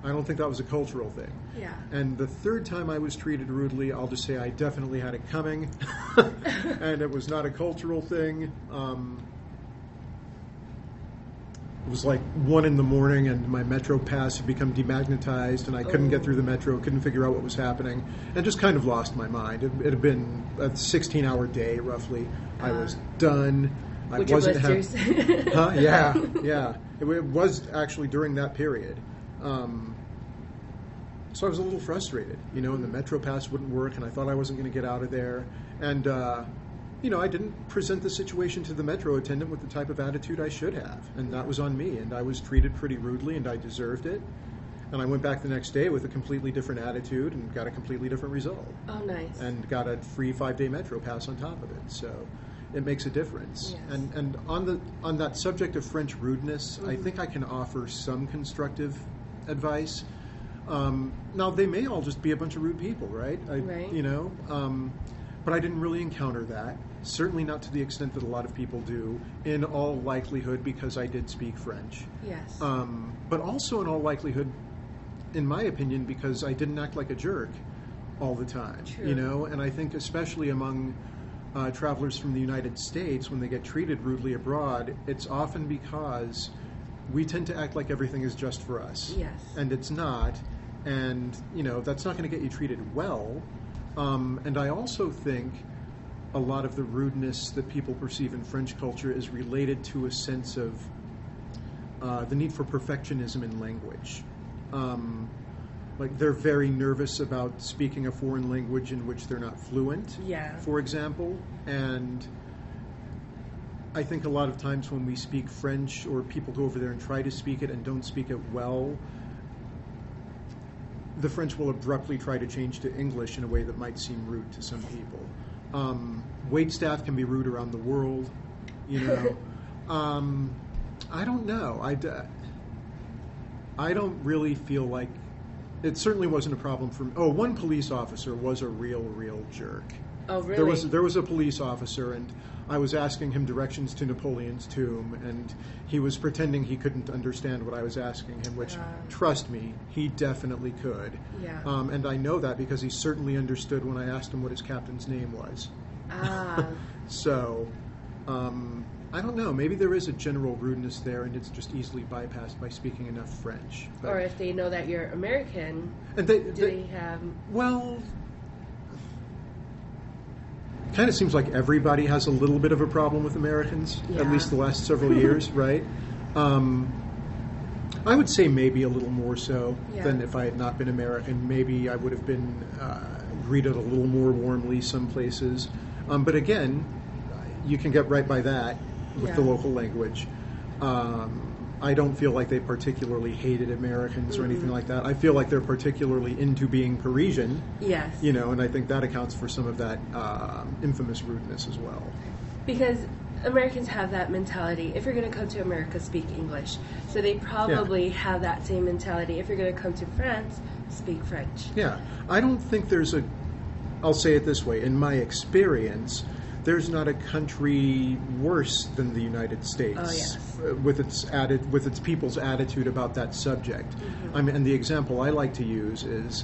I don't think that was a cultural thing. Yeah. And the third time I was treated rudely, I'll just say I definitely had it coming, and it was not a cultural thing. Um, it was like one in the morning, and my metro pass had become demagnetized, and I couldn't get Oh. through the metro, couldn't figure out what was happening, and just kind of lost my mind. It, it had been a 16-hour day, roughly. I was done. I wasn't blisters. huh? Yeah, yeah. It, it was actually during that period. Um, so I was a little frustrated, you know, and the Metro Pass wouldn't work, and I thought I wasn't going to get out of there. And, uh, you know, I didn't present the situation to the Metro attendant with the type of attitude I should have, and that was on me. And I was treated pretty rudely, and I deserved it. And I went back the next day with a completely different attitude and got a completely different result, oh, nice. and got a free five-day Metro Pass on top of it. So it makes a difference. Yes. And and on the on that subject of French rudeness, I Mhm. think I can offer some constructive advice. Um, now they may all just be a bunch of rude people, right? I, Right. You know, um, but I didn't really encounter that. Certainly not to the extent that a lot of people do. In all likelihood, because I did speak French. yes. Um, but also in all likelihood, in my opinion, because I didn't act like a jerk all the time. True. You know, and I think especially among uh, travelers from the United States, when they get treated rudely abroad, it's often because we tend to act like everything is just for us. Yes. And it's not. And, you know, that's not going to get you treated well. Um, and I also think a lot of the rudeness that people perceive in French culture is related to a sense of uh, the need for perfectionism in language. Um, like they're very nervous about speaking a foreign language in which they're not fluent, yeah. for example. And I think a lot of times when we speak French or people go over there and try to speak it and don't speak it well, the French will abruptly try to change to English in a way that might seem rude to some people. Um, wait staff can be rude around the world, you know. um, I don't know. I, d- I don't really feel like it certainly wasn't a problem for me. Oh, one police officer was a real, real jerk. oh, really? There was there was a police officer, and I was asking him directions to Napoleon's tomb, and he was pretending he couldn't understand what I was asking him. Which, trust me, he definitely could. Yeah. Um, and I know that because he certainly understood when I asked him what his captain's name was. ah. So, um, I don't know. Maybe there is a general rudeness there, and it's just easily bypassed by speaking enough French. But- Or if they know that you're American, and they, do they- they have? well, kind of seems like everybody has a little bit of a problem with Americans, at least the last several years, right? Um, I would say maybe a little more so Yeah. than if I had not been American. Maybe I would have been uh, greeted a little more warmly some places. Um, but again, you can get right by that with the local language. Um, I don't feel like they particularly hated Americans or anything Mhm. like that. I feel like they're particularly into being Parisian, Yes. you know, and I think that accounts for some of that um infamous rudeness as well. Because Americans have that mentality. If you're going to come to America, speak English. So they probably have that same mentality. If you're going to come to France, speak French. Yeah, I don't think there's a. I'll say it this way: in my experience, there's not a country worse than the United States Oh, yes. uh, with its added with its people's attitude about that subject. Mm-hmm. I mean, and the example I like to use is,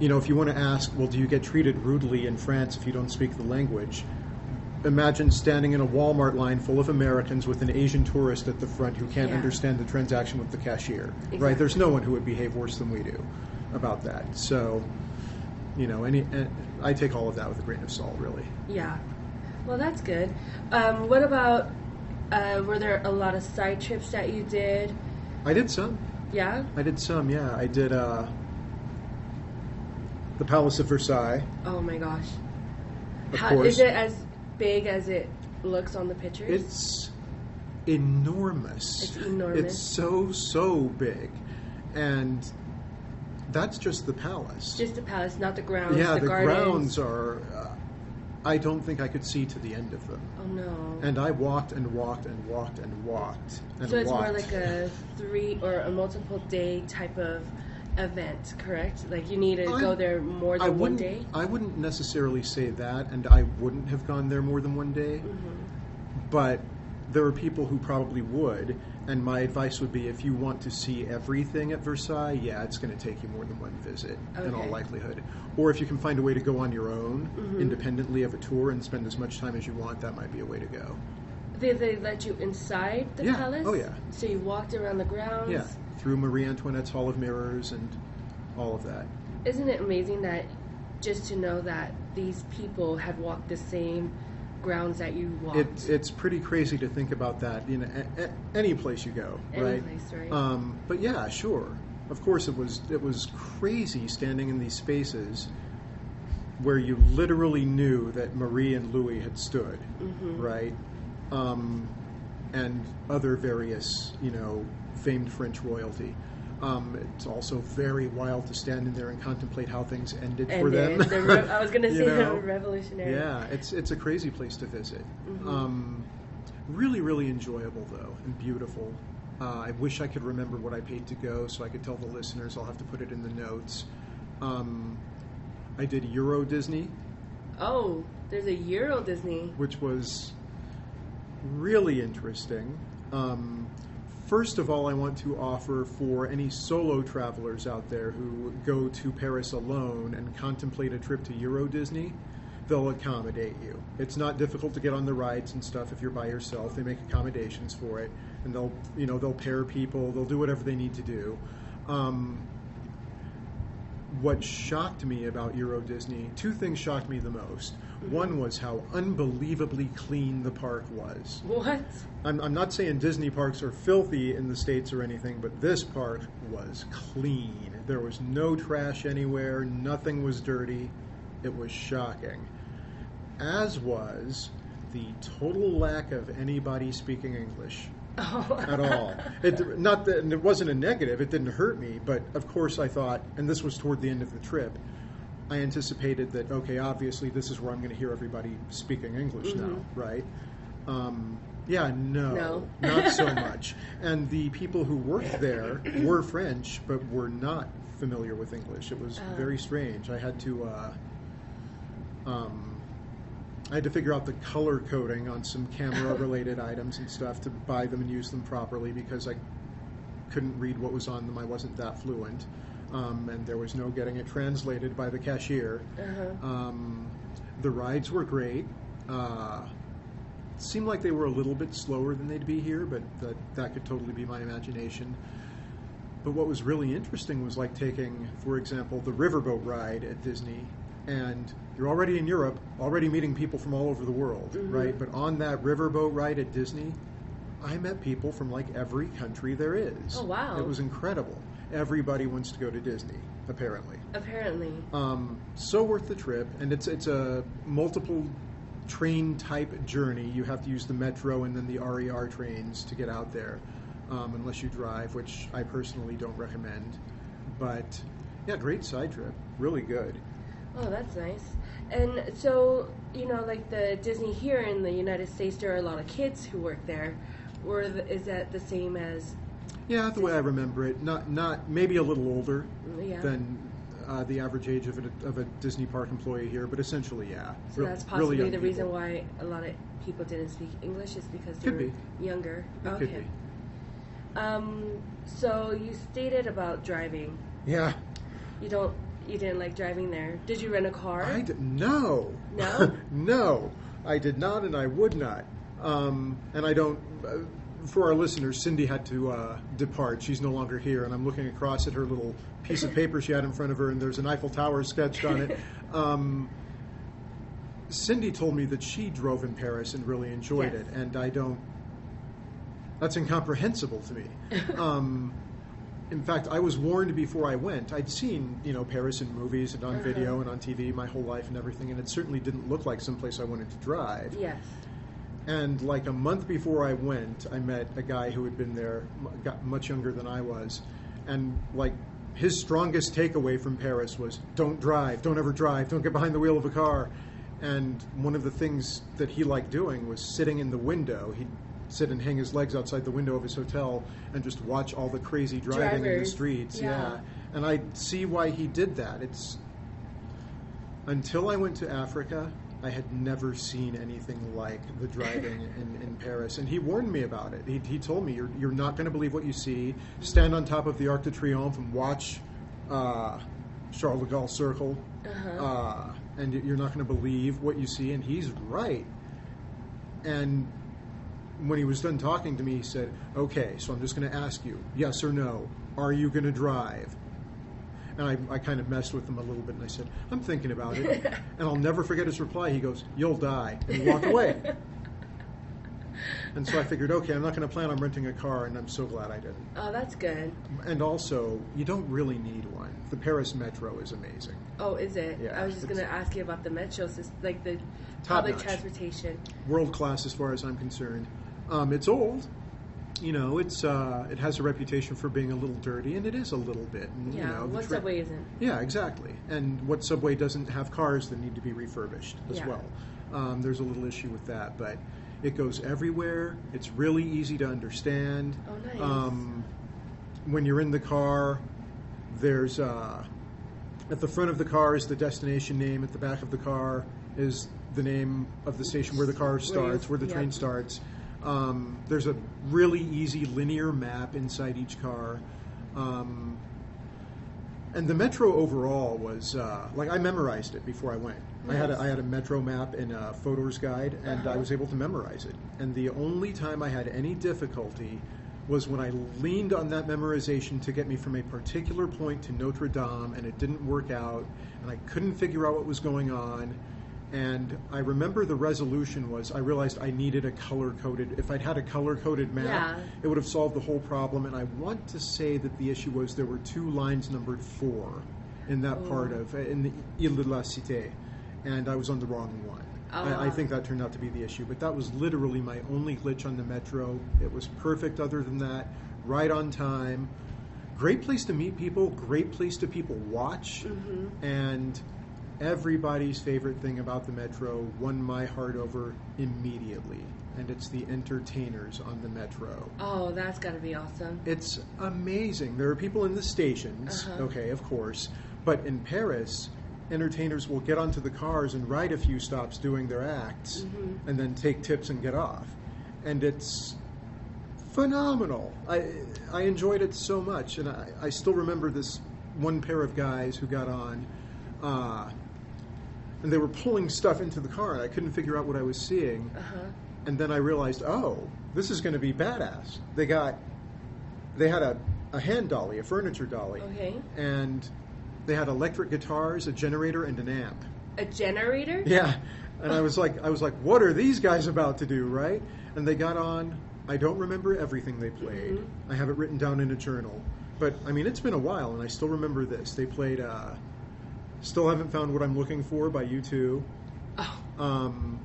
you know, if you want to ask, well, do you get treated rudely in France if you don't speak the language? Imagine standing in a Walmart line full of Americans with an Asian tourist at the front who can't Yeah. understand the transaction with the cashier. Right? There's no one who would behave worse than we do about that. So, you know, any and I take all of that with a grain of salt, really. Yeah. Well, that's good. Um, what about, uh, were there a lot of side trips that you did? I did some. Yeah? I did some. Yeah, I did. Uh, the Palace of Versailles, Oh my gosh. of How, course. is it as big as it looks on the pictures? It's enormous. It's enormous. It's so so big, and that's just the palace. Just the palace, not the grounds. yeah, the, the, grounds are. Uh, I don't think I could see to the end of them. Oh no. And I walked and walked and walked and walked and so it's walked. more like a three or a multiple day type of event, correct? Like you need to I- go there more I than one wouldn't. day. I wouldn't necessarily say that, and I wouldn't have gone there more than one day. Mm-hmm. But there are people who probably would, and my advice would be if you want to see everything at Versailles, yeah, it's going to take you more than one visit in all likelihood. Or if you can find a way to go on your own, Mhm. independently of a tour, and spend as much time as you want, that might be a way to go. Did they let you inside the Yeah. palace? Oh, yeah. So you walked around the grounds. Yeah, through Marie Antoinette's Hall of Mirrors and all of that. Isn't it amazing that just to know that these people had walked the same grounds that you walked? It, it's pretty crazy to think about that in a, a, any place you go, Any right? place, right? Um, but yeah, sure. Of course, it was it was crazy standing in these spaces where you literally knew that Marie and Louis had stood, Mhm. right? Um, and other various, you know, famed French royalty. Um, it's also very wild to stand in there and contemplate how things ended for them. the re- I was gonna say know? the revolutionary. Yeah, it's it's a crazy place to visit. Mhm. Um, really, really enjoyable though, and beautiful. Uh, I wish I could remember what I paid to go, so I could tell the listeners. I'll have to put it in the notes. Um, I did Euro Disney, Oh, there's a Euro Disney. which was really interesting. Um, first of all, I want to offer for any solo travelers out there who go to Paris alone and contemplate a trip to Euro Disney, they'll accommodate you. It's not difficult to get on the rides and stuff if you're by yourself. They make accommodations for it, and they'll you know they'll pair people. They'll do whatever they need to do. Um, what shocked me about Euro Disney, two things shocked me the most. One was how unbelievably clean the park was. What? I'm, I'm not saying Disney parks are filthy in the States or anything, but this park was clean. There was no trash anywhere, nothing was dirty. It was shocking. As was the total lack of anybody speaking English Oh. at all. It not that and it wasn't a negative. It didn't hurt me, but of course I thought, and this was toward the end of the trip. I anticipated that okay, obviously this is where I'm going to hear everybody speaking English now, Mhm. right? Um, yeah, no, No. not so much. And the people who worked there were French, but were not familiar with English. It was Oh. very strange. I had to. Uh, um, I had to figure out the color coding on some camera related items and stuff to buy them and use them properly because I couldn't read what was on them. I wasn't that fluent. Um, and there was no getting it translated by the cashier. Uh-huh. Um, the rides were great. Uh, seemed like they were a little bit slower than they'd be here, but that, that could totally be my imagination. But what was really interesting was like taking, for example, the riverboat ride at Disney. and you're already in Europe, already meeting people from all over the world, Mhm. right? But on that riverboat ride at Disney, I met people from like every country there is. Oh, wow. It was incredible. Everybody wants to go to Disney, apparently. Apparently. Um, so worth the trip, and it's it's a multiple train type journey. You have to use the metro and then the RER trains to get out there, um, unless you drive, which I personally don't recommend. But yeah, great side trip, really good. Oh, that's nice. And so, you know, like the Disney here in the United States, there are a lot of kids who work there. Or is that the same as? Yeah, the way I remember it, not not maybe a little older Yeah. than uh, the average age of a, of a Disney park employee here, but essentially, yeah. So Re- that's possibly young the reason why a lot of people didn't speak English is because they Could were be. younger. It okay. Um, so you stated about driving. Yeah. You don't. You didn't like driving there. Did you rent a car? I d- no. No? no, I did not, and I would not. Um, and I don't. Uh, for our listeners, Cindy had to uh, depart. She's no longer here, and I'm looking across at her little piece of paper she had in front of her, and there's an Eiffel Tower sketched on it. Um, Cindy told me that she drove in Paris and really enjoyed Yes. it, and I don't. That's incomprehensible to me. Um, in fact, I was warned before I went. I'd seen, you know, Paris in movies and on Uh-huh. video and on TV my whole life and everything, and it certainly didn't look like someplace I wanted to drive. yes. And like a month before I went, I met a guy who had been there, got much younger than I was, and like his strongest takeaway from Paris was don't drive, don't ever drive, don't get behind the wheel of a car. And one of the things that he liked doing was sitting in the window. He'd sit and hang his legs outside the window of his hotel and just watch all the crazy driving in the Drivers, streets. yeah. And I see why he did that. It's until I went to Africa, I had never seen anything like the driving in, in Paris. And he warned me about it. He, he told me, you're, you're not going to believe what you see. Stand on top of the Arc de Triomphe and watch uh, Charles de Gaulle Circle, Uh-huh. uh, and you're not going to believe what you see. And he's right. And when he was done talking to me, he said, Okay, so I'm just going to ask you, yes or no, are you going to drive? And I, I kind of messed with him a little bit and I said, I'm thinking about it. and I'll never forget his reply. He goes, You'll die. And he walked away. and so I figured, okay, I'm not going to plan on renting a car, and I'm so glad I didn't. Oh, that's good. And also, you don't really need one. The Paris Metro is amazing. Oh, is it? Yeah, I was just going to ask you about the metro system, like the public notch. transportation. World class as far as I'm concerned. Um, it's old. You know, it's uh, it has a reputation for being a little dirty, and it is a little bit. And, Yeah. you know, what tra- subway isn't? Yeah, exactly. And what subway doesn't have cars that need to be refurbished as Yeah. well? Um, there's a little issue with that, but it goes everywhere. It's really easy to understand. Oh, nice. Um, when you're in the car, there's uh, at the front of the car is the destination name. At the back of the car is the name of the station where the car starts, where the yep. train starts. Um, there's a really easy linear map inside each car. Um, and the metro overall was uh, like I memorized it before I went. I had a, I had a metro map in a Fodor's guide, and I Uh-huh. was able to memorize it. And the only time I had any difficulty was when I leaned on that memorization to get me from a particular point to Notre Dame, and it didn't work out, and I couldn't figure out what was going on. And I remember the resolution was I realized I needed a color coded. If I'd had a color coded map, Yeah. it would have solved the whole problem. And I want to say that the issue was there were two lines numbered four in that Oh. part of in the Ile de la Cité, and I was on the wrong one. I, I Ah. think that turned out to be the issue, but that was literally my only glitch on the metro. It was perfect. Other than that, right on time. Great place to meet people. Great place to people watch, Mhm. and everybody's favorite thing about the metro won my heart over immediately, and it's the entertainers on the metro. Oh, that's got to be awesome. It's amazing. There are people in the stations, Uh-huh. okay, of course, but in Paris, entertainers will get onto the cars and ride a few stops doing their acts Mhm. and then take tips and get off. And it's phenomenal. I I enjoyed it so much, and I, I still remember this one pair of guys who got on, uh, and they were pulling stuff into the car, and I couldn't figure out what I was seeing. Uh huh. And then I realized, oh, this is going to be badass. They got, they had a, a hand dolly, a furniture dolly, Okay. and they had electric guitars, a generator, and an amp. a generator. Yeah, and I was like, I was like, what are these guys about to do, right? And they got on. I don't remember everything they played. Mhm. I have it written down in a journal, but I mean, it's been a while, and I still remember this. They played. Uh, still haven't found what I'm looking for by U2. Oh, Um,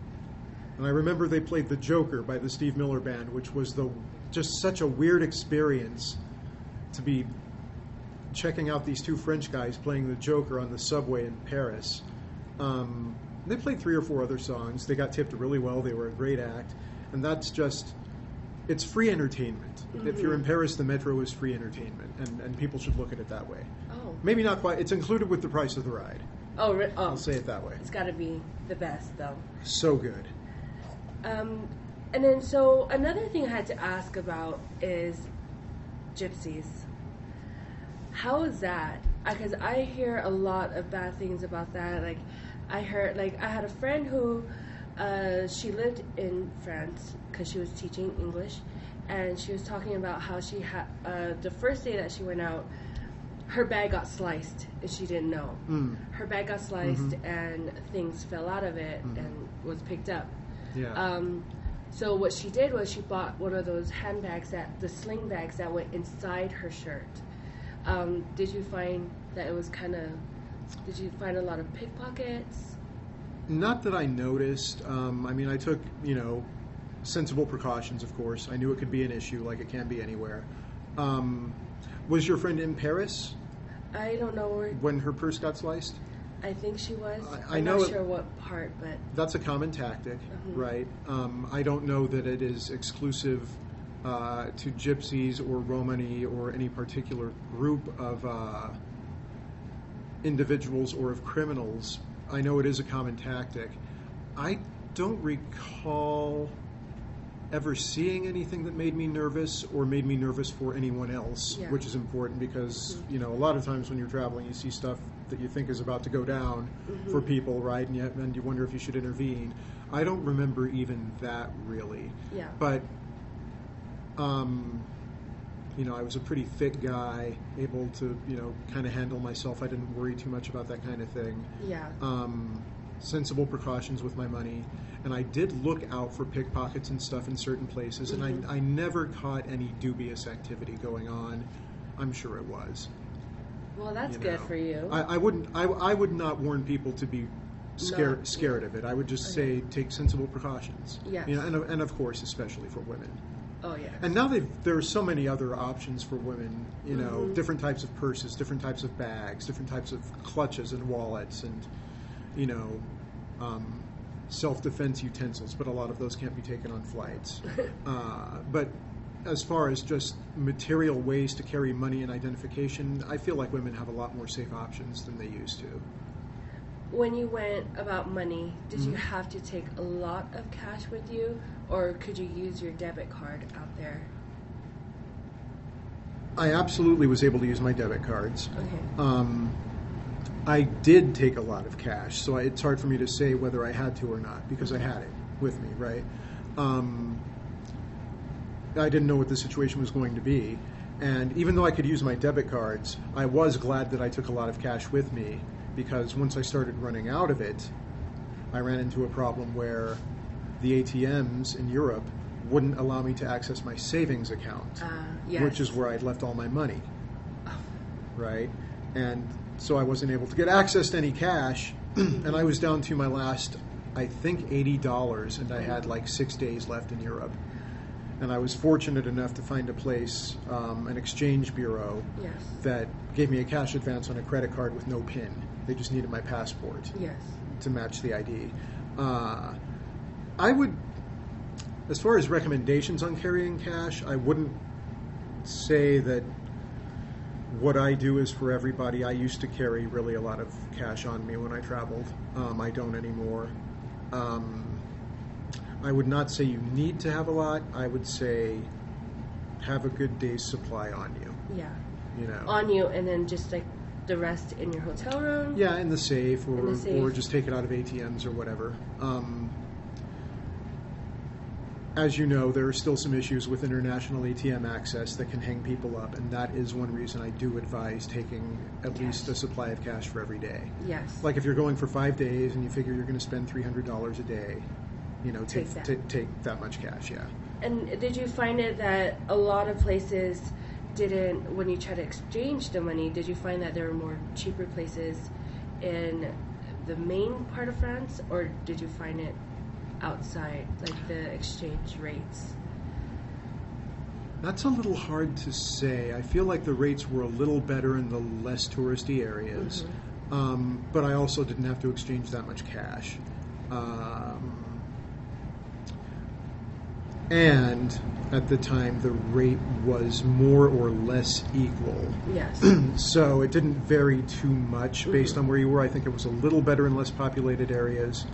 and I remember they played The Joker by the Steve Miller Band, which was the just such a weird experience to be checking out these two French guys playing The Joker on the subway in Paris. Um, they played three or four other songs. They got tipped really well. They were a great act, and that's just it's free entertainment. If you're in Paris, the metro is free entertainment, and, and people should look at it that way. Maybe not quite. It's included with the price of the ride. oh, re- oh. I'll say it that way. It's got to be the best, though. So good. Um, and then, so another thing I had to ask about is gypsies. How is that? Because I hear a lot of bad things about that. Like, I heard, like, I had a friend who, uh, she lived in France because she was teaching English, and she was talking about how she had, uh, the first day that she went out, her bag got sliced and she didn't know. Mm. Her bag got sliced Mhm. and things fell out of it Mhm. and was picked up. Yeah. Um, so what she did was she bought one of those handbags that the sling bags that went inside her shirt. Um, did you find that it was kind of? Did you find a lot of pickpockets? Not that I noticed. Um, I mean, I took, you know, sensible precautions, of course. I knew it could be an issue, like it can be anywhere. Um, was your friend in Paris I don't know where. when her purse got sliced? I think she was. I- I I'm know not it- sure what part, but That's a common tactic, Mhm. right? Um, I don't know that it is exclusive uh, to gypsies or Romani or any particular group of uh, individuals or of criminals. I know it is a common tactic. I don't recall ever seeing anything that made me nervous or made me nervous for anyone else, Yeah. which is important because, Mhm. you know, a lot of times when you're traveling, you see stuff that you think is about to go down for Mhm. people, right? And, yet, and you wonder if you should intervene. I don't remember even that really. yeah. But, um, you know, I was a pretty fit guy, able to, you know, kind of handle myself. I didn't worry too much about that kind of thing. yeah. Um, sensible precautions with my money. And I did look out for pickpockets and stuff in certain places, and I, I never caught any dubious activity going on. I'm sure it was. well, that's you good for you. I, I wouldn't. I, I would not warn people to be scared Not- scared of it. I would just Okay. say take sensible precautions. Yes. You know, and, and of course, especially for women. oh yeah. And now they've, there are so many other options for women. You know, Mhm. different types of purses, different types of bags, different types of clutches and wallets, and you know, um, self-defense utensils. But a lot of those can't be taken on flights. uh, but as far as just material ways to carry money and identification, I feel like women have a lot more safe options than they used to. When you went about money, did you Mhm. have to take a lot of cash with you, or could you use your debit card out there? I absolutely was able to use my debit cards. Okay. Um, I did take a lot of cash, so I, it's hard for me to say whether I had to or not because I had it with me, right? Um, I didn't know what the situation was going to be. And even though I could use my debit cards, I was glad that I took a lot of cash with me because once I started running out of it, I ran into a problem where the ATMs in Europe wouldn't allow me to access my savings account Uh, yes. which is where I'd left all my money. Right? And so I wasn't able to get access to any cash, and I was down to my last, I think, $80, and I had like six days left in Europe. And I was fortunate enough to find a place, um, an exchange bureau, Yes. that gave me a cash advance on a credit card with no PIN. They just needed my passport Yes. to match the ID. Uh, I would, as far as recommendations on carrying cash, I wouldn't say that what I do is for everybody. I used to carry really a lot of cash on me when I traveled. Um, I don't anymore. Um, I would not say you need to have a lot. I would say have a good day's supply on you. Yeah. You know. On you, and then just like the rest in your hotel room. Yeah, in the safe, or In the safe. or just take it out of ATMs or whatever. Um, as you know, there are still some issues with international ATM access that can hang people up, and that is one reason I do advise taking at least a supply of cash for every day. Yes. Like if you're going for five days and you figure you're going to spend three hundred dollars a day, you know, take Take that. ta- take that much cash. Yeah. And did you find it that a lot of places didn't, when you try to exchange the money, did you find that there were more cheaper places in the main part of France, or did you find it outside, like the exchange rates? That's a little hard to say. I feel like the rates were a little better in the less touristy areas, um, but I also didn't have to exchange that much cash. Um, and at the time, the rate was more or less equal. Yes. so it didn't vary too much based on where you were. I think it was a little better in less populated areas.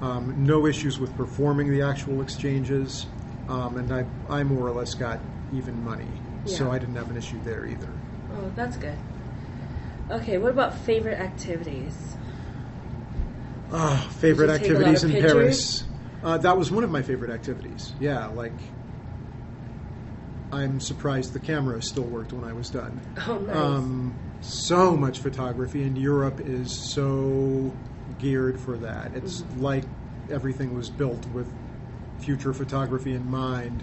Um, no issues with performing the actual exchanges, um, and I, I more or less got even money, so Yeah. I didn't have an issue there either. oh, that's good. Okay, what about favorite activities? Ah, favorite Did you take a lot activities of in? Paris. Uh, that was one of my favorite activities. Yeah, like I'm surprised the camera still worked when I was done. Oh, nice. Um, so much photography, and Europe is so geared for that. It's Mm-hmm. like everything was built with future photography in mind,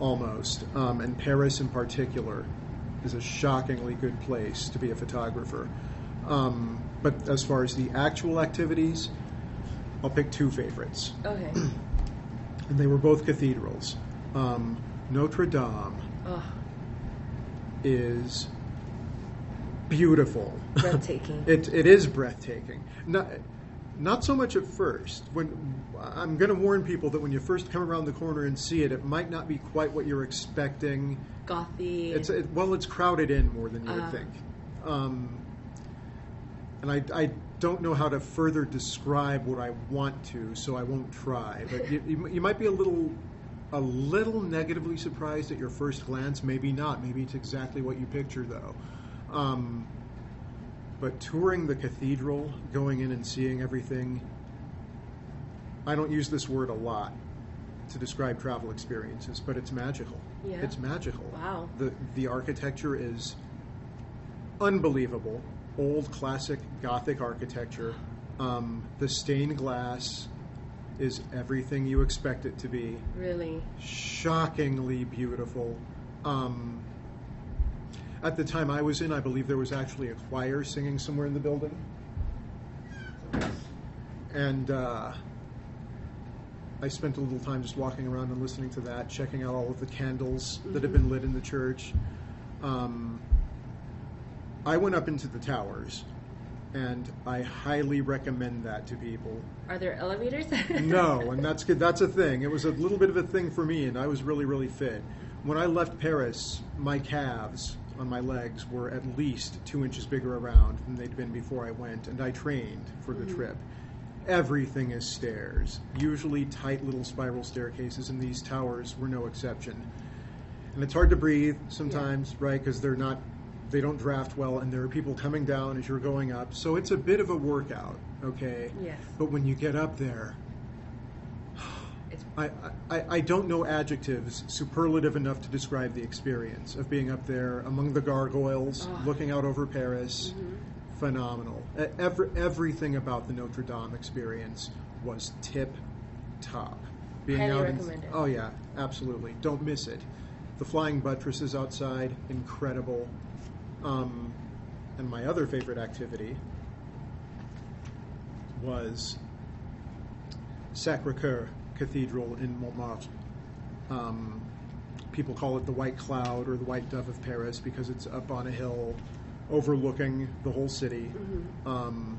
almost. Um, and Paris, in particular, is a shockingly good place to be a photographer. Um, but as far as the actual activities, I'll pick two favorites, okay. and they were both cathedrals. Um, Notre Dame Oh, is beautiful. breathtaking. it, it is breathtaking. Not, not so much at first. When I'm going to warn people that when you first come around the corner and see it, it might not be quite what you're expecting. Gothy. It's it, well, it's crowded in more than you would Ah. think. Um, and I, I don't know how to further describe what I want to, so I won't try. But you, you, you might be a little a little negatively surprised at your first glance. Maybe not. Maybe it's exactly what you picture, though. Um, but touring the cathedral, going in and seeing everything, I don't use this word a lot to describe travel experiences, but it's magical. Yeah. It's magical. Wow. The the architecture is unbelievable. Old classic Gothic architecture. Um, the stained glass is everything you expect it to be. really. Shockingly beautiful. Um, at the time I was in, I believe there was actually a choir singing somewhere in the building. And uh, I spent a little time just walking around and listening to that, checking out all of the candles that had been lit in the church. Um, I went up into the towers, and I highly recommend that to people. Are there elevators? No, and that's good. That's a thing. It was a little bit of a thing for me, and I was really, really fit. When I left Paris, my calves on my legs were at least two inches bigger around than they'd been before I went, and I trained for the mm-hmm. trip. Everything is stairs, usually tight little spiral staircases, and these towers were no exception. And it's hard to breathe sometimes, right? Because they're not, they don't draft well, and there are people coming down as you're going up. So it's a bit of a workout, okay? Yes. But when you get up there, I, I, I don't know adjectives superlative enough to describe the experience of being up there among the gargoyles, Oh. looking out over Paris. Phenomenal. E- Every, everything about the Notre Dame experience was tip top. Being Highly out in- recommend it. oh yeah, absolutely. Don't miss it. The flying buttresses outside, incredible. Um, and my other favorite activity was Sacre Coeur Cathedral in Montmartre. Um, people call it the White Cloud or the White Dove of Paris because it's up on a hill overlooking the whole city. Um,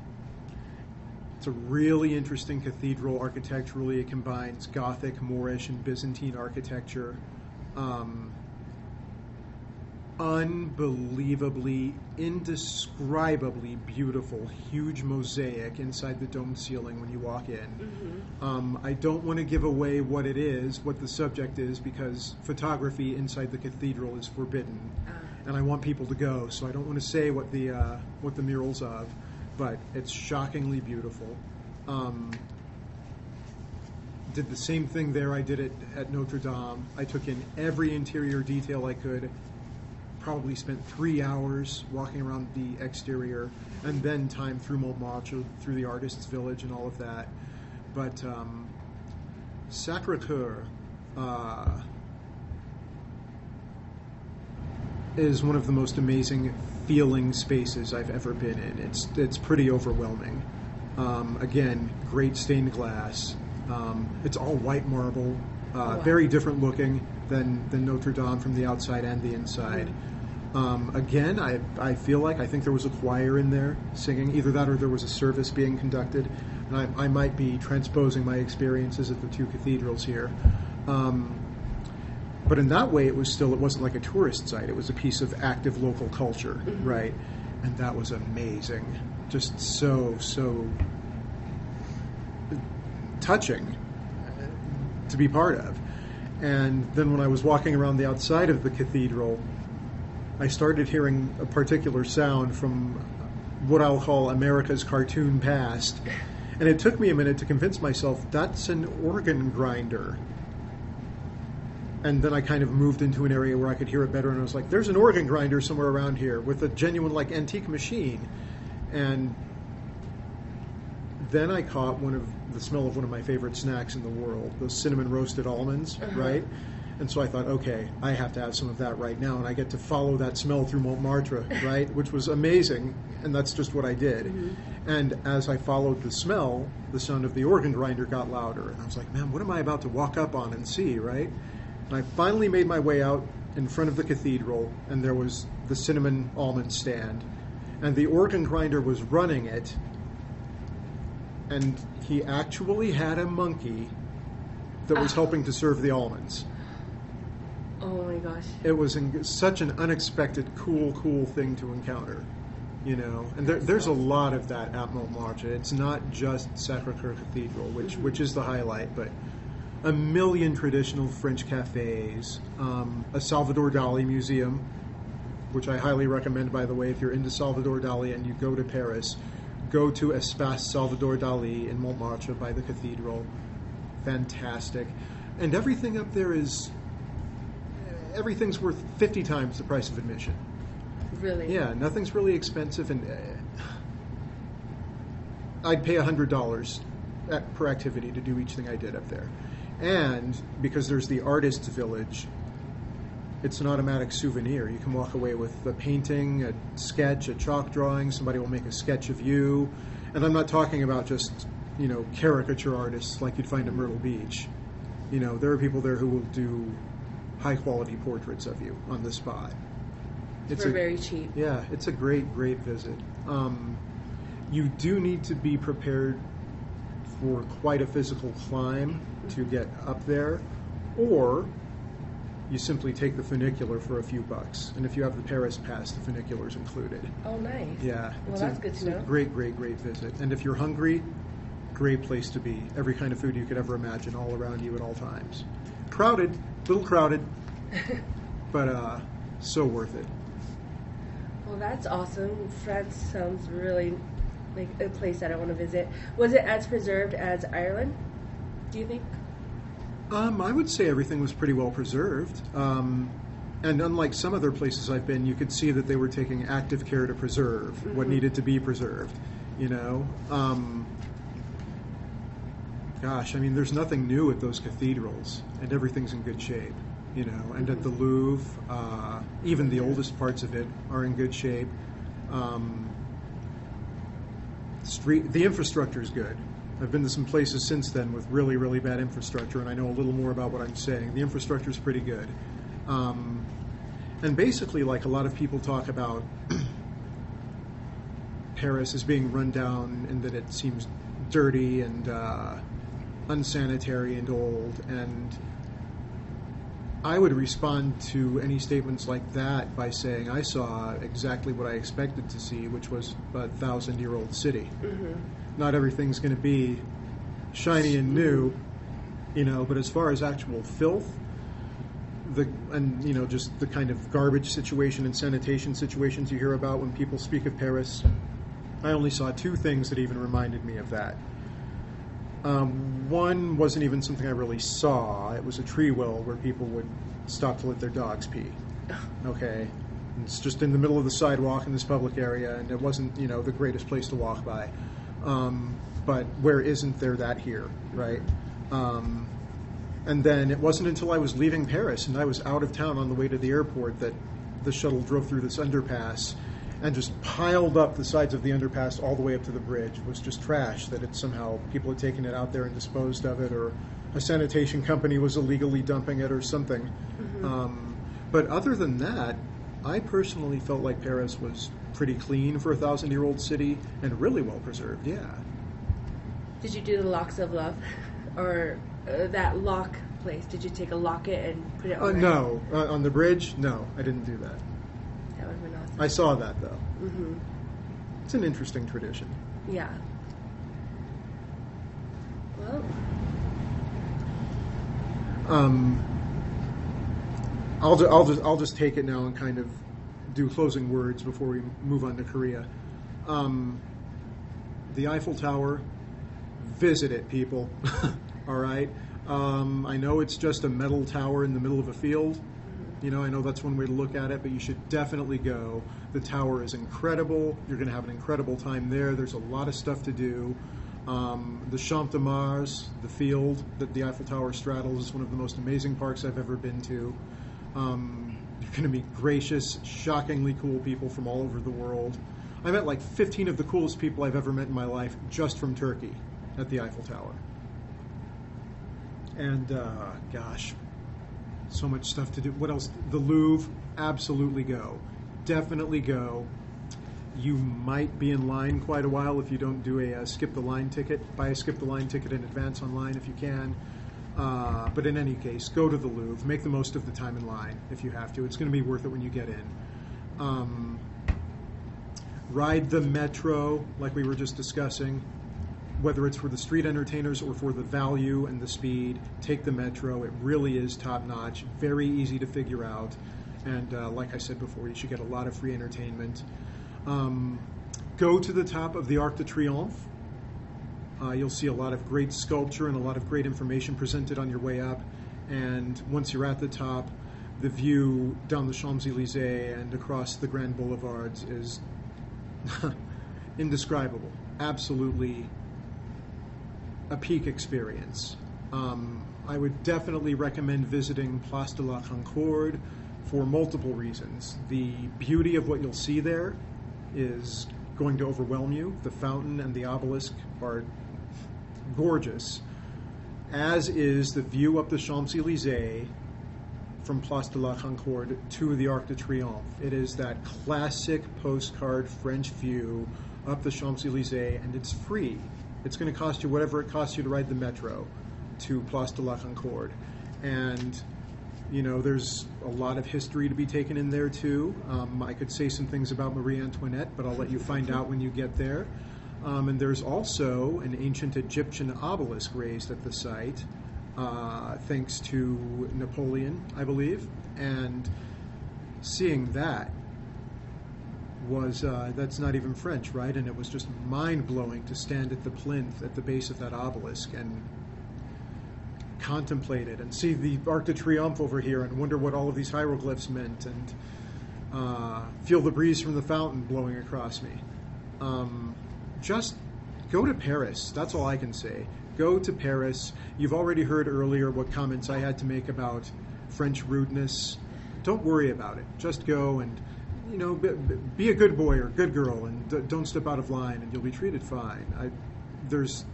it's a really interesting cathedral architecturally. It combines Gothic, Moorish, and Byzantine architecture. Um, unbelievably, indescribably beautiful, huge mosaic inside the domed ceiling when you walk in. Um, I don't want to give away what it is, what the subject is, because photography inside the cathedral is forbidden, and I want people to go. So I don't want to say what the uh, what the murals of, but it's shockingly beautiful. Um, did the same thing there I did it at Notre Dame. I took in every interior detail I could. Probably spent three hours walking around the exterior, and then time through Montmartre, through the artists' village, and all of that. But um, Sacre Coeur uh, is one of the most amazing feeling spaces I've ever been in. It's it's pretty overwhelming. Um, again, great stained glass. Um, it's all white marble, uh, Wow. very different looking than than Notre Dame from the outside and the inside. Um, again, I, I feel like I think there was a choir in there singing, either that or there was a service being conducted. And I, I might be transposing my experiences at the two cathedrals here. Um, but in that way, it was still, it wasn't like a tourist site. It was a piece of active local culture, right? And that was amazing. Just so, so touching uh, to be part of. And then when I was walking around the outside of the cathedral, I started hearing a particular sound from what I'll call America's cartoon past. And it took me a minute to convince myself that's an organ grinder. And then I kind of moved into an area where I could hear it better, and I was like, there's an organ grinder somewhere around here with a genuine, like, antique machine. And then I caught one of the smell of one of my favorite snacks in the world, those cinnamon roasted almonds, uh-huh. right? And so I thought, okay, I have to have some of that right now, and I get to follow that smell through Montmartre, right? Which was amazing, and that's just what I did. And as I followed the smell, the sound of the organ grinder got louder, and I was like, man, what am I about to walk up on and see, right? And I finally made my way out in front of the cathedral, and there was the cinnamon almond stand, and the organ grinder was running it, and he actually had a monkey that was Ah. helping to serve the almonds. Oh my gosh. It was in, such an unexpected, cool, cool thing to encounter, you know. And there, there's a lot of that at Montmartre. It's not just Sacre-Cœur Cathedral, which which is the highlight, but a million traditional French cafes, um, a Salvador Dali museum, which I highly recommend, by the way, if you're into Salvador Dali and you go to Paris, go to Espace Salvador Dali in Montmartre by the cathedral. Fantastic. And everything up there is everything's worth 50 times the price of admission. Really? Yeah, nothing's really expensive, and uh, I'd pay $100 at, per activity to do each thing I did up there. And because there's the artist's village, it's an automatic souvenir. You can walk away with a painting, a sketch, a chalk drawing. Somebody will make a sketch of you. And I'm not talking about just, you know, caricature artists like you'd find at Myrtle Beach. You know, there are people there who will do high quality portraits of you on the spot. For very cheap. Yeah, it's a great, great visit. Um, you do need to be prepared for quite a physical climb to get up there, or you simply take the funicular for a few bucks. And if you have the Paris pass, the funicular's included. Oh, nice. Yeah, Well, it's that's a, good it's to a know. great, great, great visit. And if you're hungry, great place to be. Every kind of food you could ever imagine, all around you at all times. Crowded, little crowded, but uh, so worth it. Well, that's awesome. France sounds really like a place that I want to visit. Was it as preserved as Ireland? Do you think? Um, I would say everything was pretty well preserved. Um, and unlike some other places I've been, you could see that they were taking active care to preserve what needed to be preserved. You know, um, gosh, I mean, there's nothing new at those cathedrals, and everything's in good shape. You know, and at the Louvre, uh, even the oldest parts of it are in good shape. Um, street, the infrastructure is good. I've been to some places since then with really, really bad infrastructure, and I know a little more about what I'm saying. The infrastructure is pretty good. Um, and basically, like a lot of people talk about Paris as being run down and that it seems dirty and uh, unsanitary and old. And I would respond to any statements like that by saying I saw exactly what I expected to see, which was a thousand year old city. Mm-hmm. Not everything's going to be shiny and new, you know, but as far as actual filth, the and you know just the kind of garbage situation and sanitation situations you hear about when people speak of Paris, I only saw two things that even reminded me of that. Um, one wasn't even something I really saw. It was a tree well where people would stop to let their dogs pee. Okay, it's just in the middle of the sidewalk in this public area, and it wasn't you know the greatest place to walk by. Um, but where isn't there that here, right? Um, and then it wasn't until I was leaving Paris and I was out of town on the way to the airport that the shuttle drove through this underpass and just piled up the sides of the underpass all the way up to the bridge. It was just trash that it somehow people had taken it out there and disposed of it, or a sanitation company was illegally dumping it, or something. Um, but other than that, I personally felt like Paris was pretty clean for a thousand-year-old city and really well preserved. Yeah. Did you do the locks of love, or uh, that lock place? Did you take a locket and put it? Uh, on no, uh, on the bridge, no, I didn't do that. That would have been awesome. I saw that though. hmm It's an interesting tradition. Yeah. Well, Um, I'll, ju- I'll just I'll just take it now and kind of do closing words before we move on to Korea. Um, the Eiffel Tower, visit it, people. All right. Um, I know it's just a metal tower in the middle of a field. You know, I know that's one way to look at it, but you should definitely go. The tower is incredible. You're going to have an incredible time there. There's a lot of stuff to do. Um, the Champ de Mars, the field that the Eiffel Tower straddles, is one of the most amazing parks I've ever been to. Um, you're going to meet gracious, shockingly cool people from all over the world. I met like 15 of the coolest people I've ever met in my life just from Turkey at the Eiffel Tower. And uh, gosh, so much stuff to do. What else? The Louvre, absolutely go. Definitely go. You might be in line quite a while if you don't do a, uh skip the line ticket. Buy a skip the line ticket in advance online if you can. Uh, but in any case, go to the Louvre. Make the most of the time in line if you have to. It's going to be worth it when you get in. Um, ride the metro, like we were just discussing whether it's for the street entertainers or for the value and the speed, take the metro. It really is top notch, very easy to figure out. And uh, like I said before, you should get a lot of free entertainment. Um, go to the top of the Arc de Triomphe. Uh, you'll see a lot of great sculpture and a lot of great information presented on your way up. And once you're at the top, the view down the Champs Elysees and across the Grand Boulevards is indescribable. Absolutely a peak experience. Um, I would definitely recommend visiting Place de la Concorde for multiple reasons. The beauty of what you'll see there is going to overwhelm you. The fountain and the obelisk are gorgeous, as is the view up the Champs Elysees from Place de la Concorde to the Arc de Triomphe. It is that classic postcard French view up the Champs Elysees, and it's free. It's going to cost you whatever it costs you to ride the metro to Place de la Concorde. And, you know, there's a lot of history to be taken in there, too. Um, I could say some things about Marie Antoinette, but I'll let you find out when you get there. Um, and there's also an ancient Egyptian obelisk raised at the site, uh, thanks to Napoleon, I believe. And seeing that was uh, that's not even French, right? And it was just mind blowing to stand at the plinth at the base of that obelisk and contemplate it and see the Arc de Triomphe over here and wonder what all of these hieroglyphs meant and uh, feel the breeze from the fountain blowing across me. Um, just go to Paris. That's all I can say. Go to Paris. You've already heard earlier what comments I had to make about French rudeness. Don't worry about it. Just go and you know, be, be a good boy or good girl, and d- don't step out of line, and you'll be treated fine. I, there's,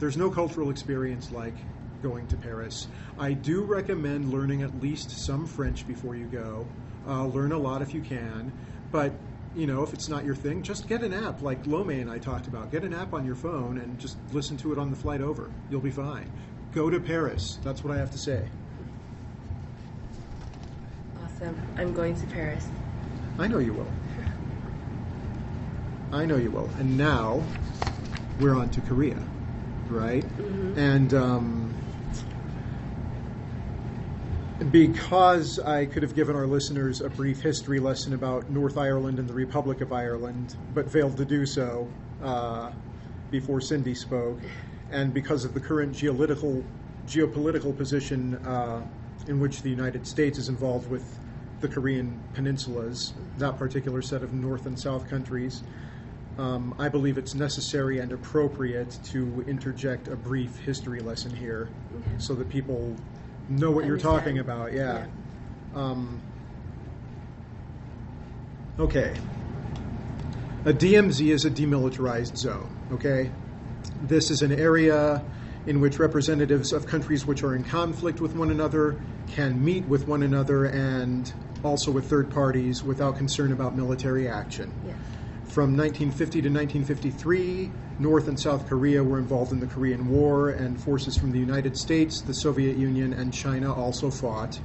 there's no cultural experience like going to Paris. I do recommend learning at least some French before you go. Uh, learn a lot if you can, but you know, if it's not your thing, just get an app like Lome and I talked about. Get an app on your phone and just listen to it on the flight over. You'll be fine. Go to Paris. That's what I have to say. awesome. I'm going to Paris. I know you will. I know you will. And now we're on to Korea, right? And um, because I could have given our listeners a brief history lesson about North Ireland and the Republic of Ireland, but failed to do so uh, before Cindy spoke, and because of the current geopolitical geopolitical position uh, in which the United States is involved with the Korean peninsulas, that particular set of North and South countries, um, I believe it's necessary and appropriate to interject a brief history lesson here, Okay. so that people know what you're talking about. Yeah. Um, okay. A DMZ is a demilitarized zone, okay? This is an area in which representatives of countries which are in conflict with one another can meet with one another and also with third parties without concern about military action. Yes. From 1950 to 1953, North and South Korea were involved in the Korean War, and forces from the United States, the Soviet Union, and China also fought.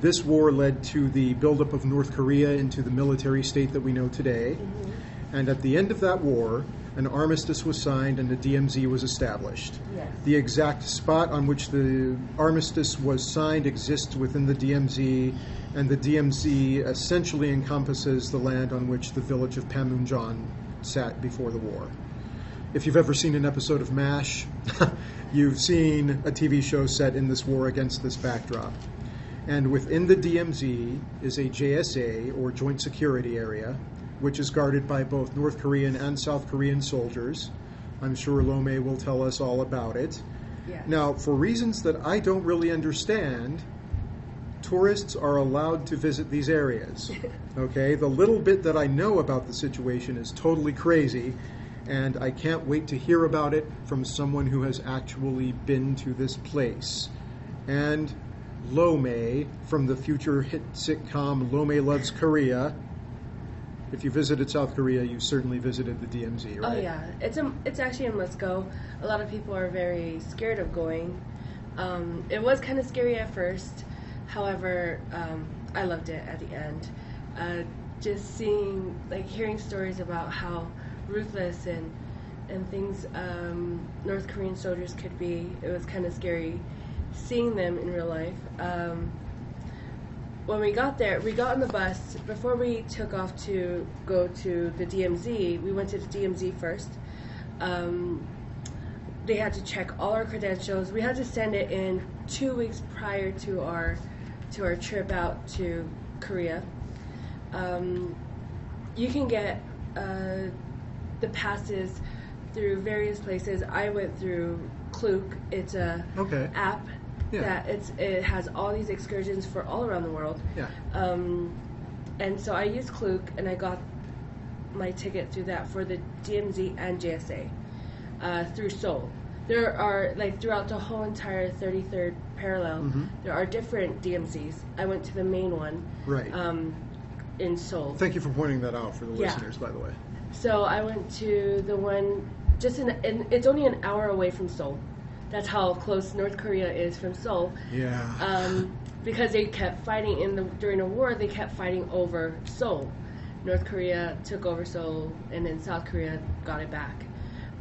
This war led to the buildup of North Korea into the military state that we know today. Mm-hmm. And at the end of that war, an armistice was signed and a DMZ was established. Yes. The exact spot on which the armistice was signed exists within the DMZ, and the DMZ essentially encompasses the land on which the village of Panmunjom sat before the war. If you've ever seen an episode of MASH, you've seen a TV show set in this war against this backdrop. And within the DMZ is a JSA, or Joint Security Area, which is guarded by both North Korean and South Korean soldiers. I'm sure Lome will tell us all about it. Yes. Now, for reasons that I don't really understand, tourists are allowed to visit these areas. Okay? The little bit that I know about the situation is totally crazy, and I can't wait to hear about it from someone who has actually been to this place. And Lome from the future hit sitcom Lome Loves Korea. If you visited South Korea, you certainly visited the DMZ, right? Oh yeah, it's a, it's actually a must go. A lot of people are very scared of going. Um, it was kind of scary at first, however, um, I loved it at the end. Uh, just seeing, like, hearing stories about how ruthless and and things um, North Korean soldiers could be. It was kind of scary seeing them in real life. Um, when we got there, we got on the bus. Before we took off to go to the DMZ, we went to the DMZ first. Um, they had to check all our credentials. We had to send it in two weeks prior to our to our trip out to Korea. Um, you can get uh, the passes through various places. I went through Klook. It's a Okay. app Yeah. that it's it has all these excursions for all around the world. Yeah. Um, and so I used Klook and I got my ticket through that for the DMZ and JSA uh, through Seoul. There are like throughout the whole entire 33rd parallel, Mhm. there are different DMZs. I went to the main one Right. um, in Seoul. Thank you for pointing that out for the Yeah. listeners, by the way. So I went to the one just in, in it's only an hour away from Seoul. That's how close North Korea is from Seoul. Yeah. Um, because they kept fighting in the during the war, they kept fighting over Seoul. North Korea took over Seoul, and then South Korea got it back.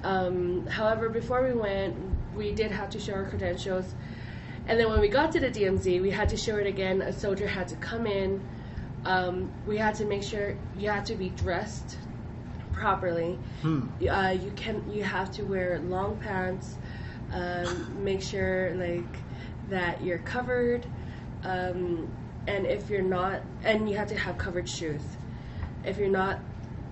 Um, however, before we went, we did have to show our credentials, and then when we got to the DMZ, we had to show it again. A soldier had to come in. Um, we had to make sure you had to be dressed properly. Hmm. Uh, you can you have to wear long pants. Um, make sure like that you're covered, um, and if you're not, and you have to have covered shoes. If you're not,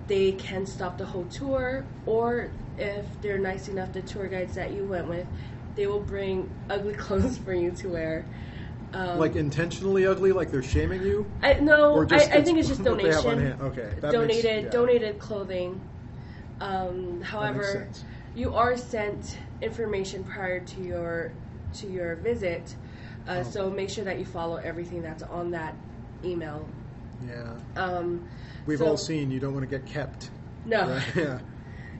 they can stop the whole tour, or if they're nice enough, the tour guides that you went with, they will bring ugly clothes for you to wear. Um, like intentionally ugly, like they're shaming you? I no, I, I think it's just what they have on donation. Okay, that makes- donated yeah. donated clothing. Um, however. You are sent information prior to your to your visit, uh, Oh. so make sure that you follow everything that's on that email. Yeah. Um, We've so- all seen you don't want to get kept. no, Right? Yeah.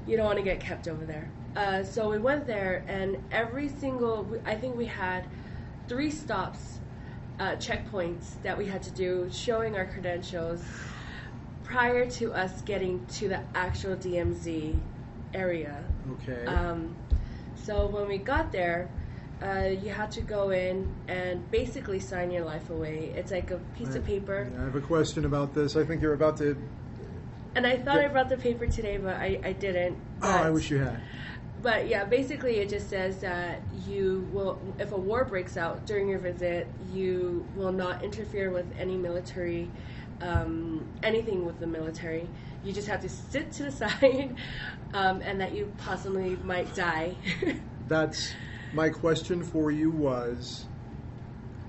you don't want to get kept over there. Uh, so we went there, and every single, I think we had three stops, uh, checkpoints that we had to do, showing our credentials prior to us getting to the actual DMZ area. Okay. Um, so when we got there, uh, you had to go in and basically sign your life away. It's like a piece of paper. Yeah, I have a question about this. I think you're about to. And I thought Yeah. I brought the paper today, but I, I didn't. Oh, I wish you had. but yeah, basically it just says that you will, if a war breaks out during your visit, you will not interfere with any military, um, anything with the military. You just have to sit to the side, um, and that you possibly might die. That's my question for you was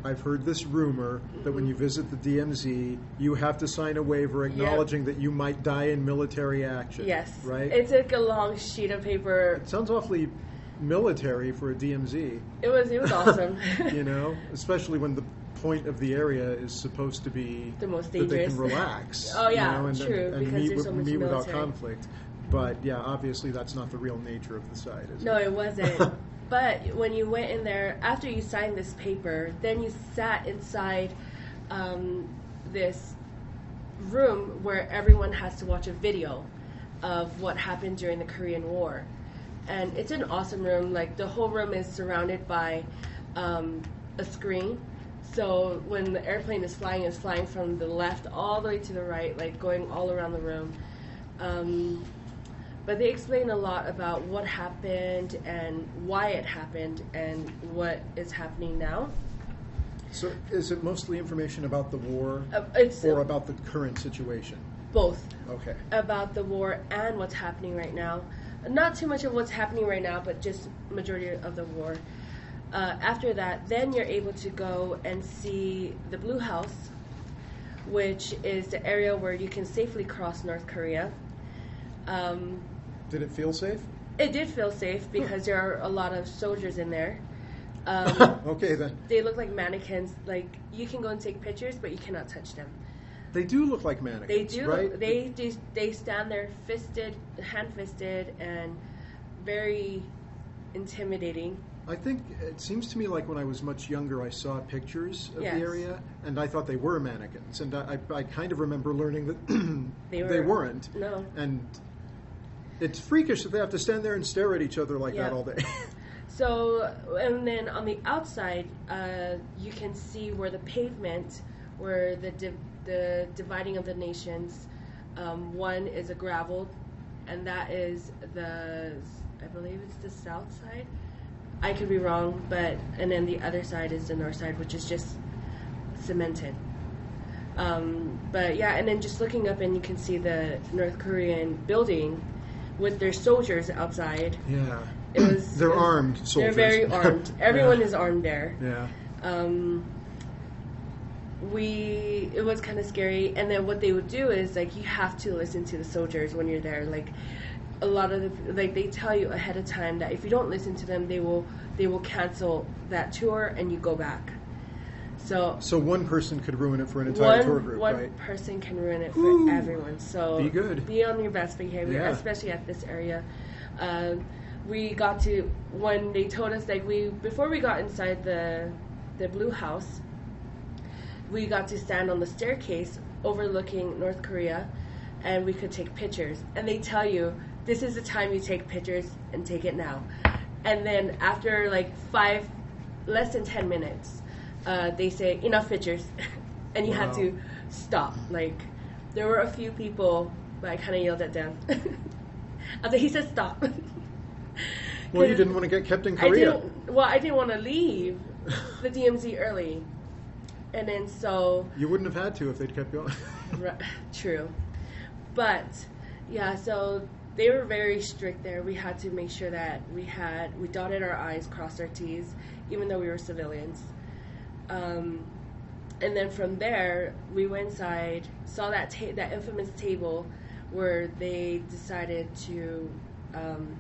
I've heard this rumor that when you visit the DMZ, you have to sign a waiver acknowledging that you might die in military action. yes, Right? It's like a long sheet of paper. it sounds awfully military for a DMZ, It was it was awesome. you know, especially when the point of the area is supposed to be The most that they can relax. Oh, yeah, you know, and, true, and, and because meet, there's with- so much meet without conflict. But yeah, obviously that's not the real nature of the site, is No, it? it wasn't. but when you went in there, after you signed this paper, then you sat inside um, this room where everyone has to watch a video of what happened during the Korean War. And it's an awesome room. Like, the whole room is surrounded by um, a screen. So when the airplane is flying, it's flying from the left all the way to the right, like going all around the room. Um, but they explain a lot about what happened and why it happened and what is happening now. So is it mostly information about the war Uh, it's or about the current situation? both Okay. about the war and what's happening right now. Not too much of what's happening right now, but just majority of the war. Uh, after that, then you're able to go and see the Blue House, which is the area where you can safely cross North Korea. Um, Did it feel safe? it did feel safe because there are a lot of soldiers in there. Um, okay then. they look like mannequins. Like you can go and take pictures, but you cannot touch them. They do look like They mannequins, do. right? They do. They stand there, fisted, hand fisted, and very intimidating. I think it seems to me like when I was much younger, I saw pictures of Yes. the area, and I thought they were mannequins, and I, I kind of remember learning that They they, were- weren't. No. And it's freakish that they have to stand there and stare at each other like that all day. So, and then on the outside, uh, you can see where the pavement, where the div- the dividing of the nations. Um, one is a gravel, and that is the, I believe it's the south side. I could be wrong, but and then the other side is the north side, which is just cemented. Um, but yeah, and then just looking up, and you can see the North Korean building with their soldiers outside. yeah. It was They're it was- armed soldiers. They're very armed. Everyone Yeah. is armed there. Yeah. Um, we it was kind of scary, and then what they would do is like you have to listen to the soldiers when you're there. Like a lot of the like they tell you ahead of time that if you don't listen to them, they will they will cancel that tour and you go back. So So one person could ruin it for an entire one tour group, one right? person can ruin it for Whew. everyone. So Be good. Be on your best behavior, Yeah. especially at this area. Um, we got to when they told us like we before we got inside the the blue house, we got to stand on the staircase overlooking North Korea, and we could take pictures. And they tell you this is the time you take pictures and take it now. And then after like five, less than ten minutes, uh, they say enough pictures, and you Wow. to stop. Like there were a few people, but I kind of yelled at them. After he said stop. Well, you didn't want to get kept in I Korea. didn't. Well, I didn't want to leave the DMZ early, and then so You wouldn't have had to if they'd kept going. Ri- True. But yeah, so they were very strict there. We had to make sure that we had we dotted our I's, crossed our T's, even though we were civilians. Um, and then from there, we went inside, saw that ta- that infamous table where they decided to. Um,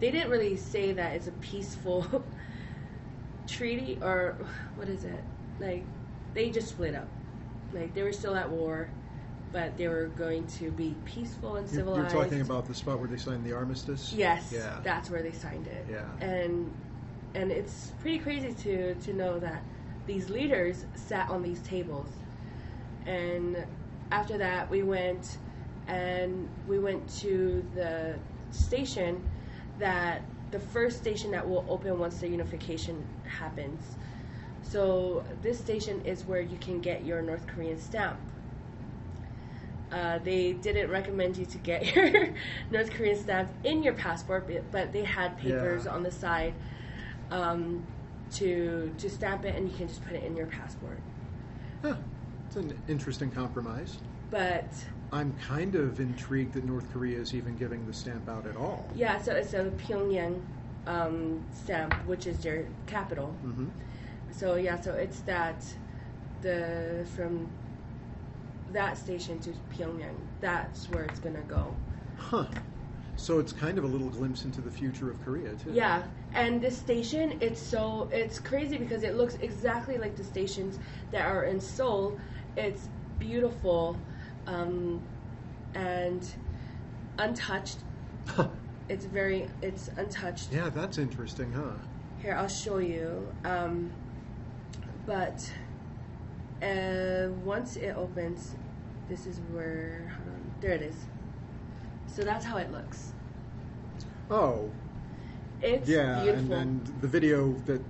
they didn't really say that it's a peaceful treaty or what is it like they just split up like they were still at war but they were going to be peaceful and You're, civilized you're talking about the spot where they signed the armistice. yes Yeah. that's where they signed it Yeah. and and it's pretty crazy to to know that these leaders sat on these tables and after that we went and we went to the station that the first station that will open once the unification happens so this station is where you can get your north korean stamp Uh, they didn't recommend you to get your North Korean stamp in your passport, but- they had papers Yeah. on the side um, to to stamp it, and you can just put it in your passport. Huh. It's an interesting compromise. But I'm kind of intrigued that North Korea is even giving the stamp out at all. yeah, so it's a Pyongyang um, stamp, which is their capital. hmm So yeah, so it's that the from that station to Pyongyang. That's where it's gonna go. Huh. So it's kind of a little glimpse into the future of Korea, too. Yeah, and this station, it's so it's crazy because it looks exactly like the stations that are in Seoul. It's beautiful, um, and untouched. It's very it's untouched. yeah, that's interesting, huh? Here, I'll show you. Um, but uh, once it opens, this is where. Hold on, there it is. So that's how it looks. Oh, It's yeah, beautiful. and then the video that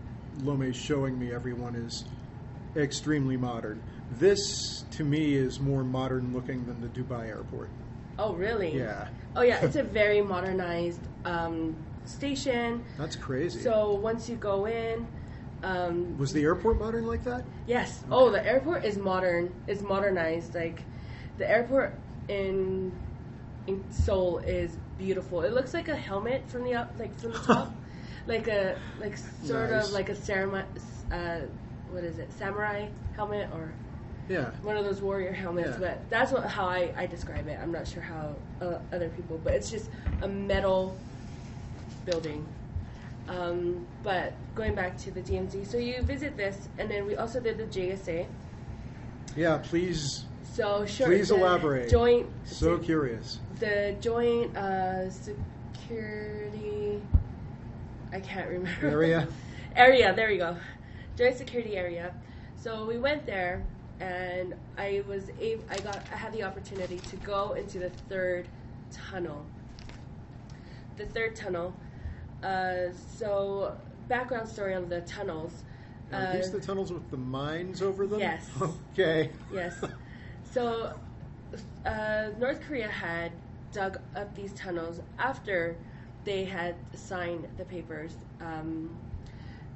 Lome's showing me, everyone, is extremely modern. This, to me, is more modern looking than the Dubai airport. oh, really? Yeah. Oh, yeah. It's a very modernized um, station. That's crazy. So once you go in, um, was the airport modern like that? Yes. Oh, the airport is modern. It's modernized. Like the airport in in Seoul is beautiful. It looks like a helmet from the up, like from the top, like a like sort Nice. of like a samurai. Uh, what is it? Samurai helmet or Yeah. one of those warrior helmets. Yeah. But that's what how I, I describe it. I'm not sure how uh, other people, but it's just a metal building. Um, but going back to the DMZ, so you visit this, and then we also did the JSA. Yeah, please. So sure. Please elaborate. Joint. So curious. the joint uh, security. I can't remember. Area? area. There we go. Joint security area. So we went there, and I was able. I got. I had the opportunity to go into the third tunnel. The third tunnel. Uh, so background story on the tunnels. Are these Uh, the tunnels with the mines over them? yes. Okay. Yes. So, uh, North Korea had dug up these tunnels after they had signed the papers. Um,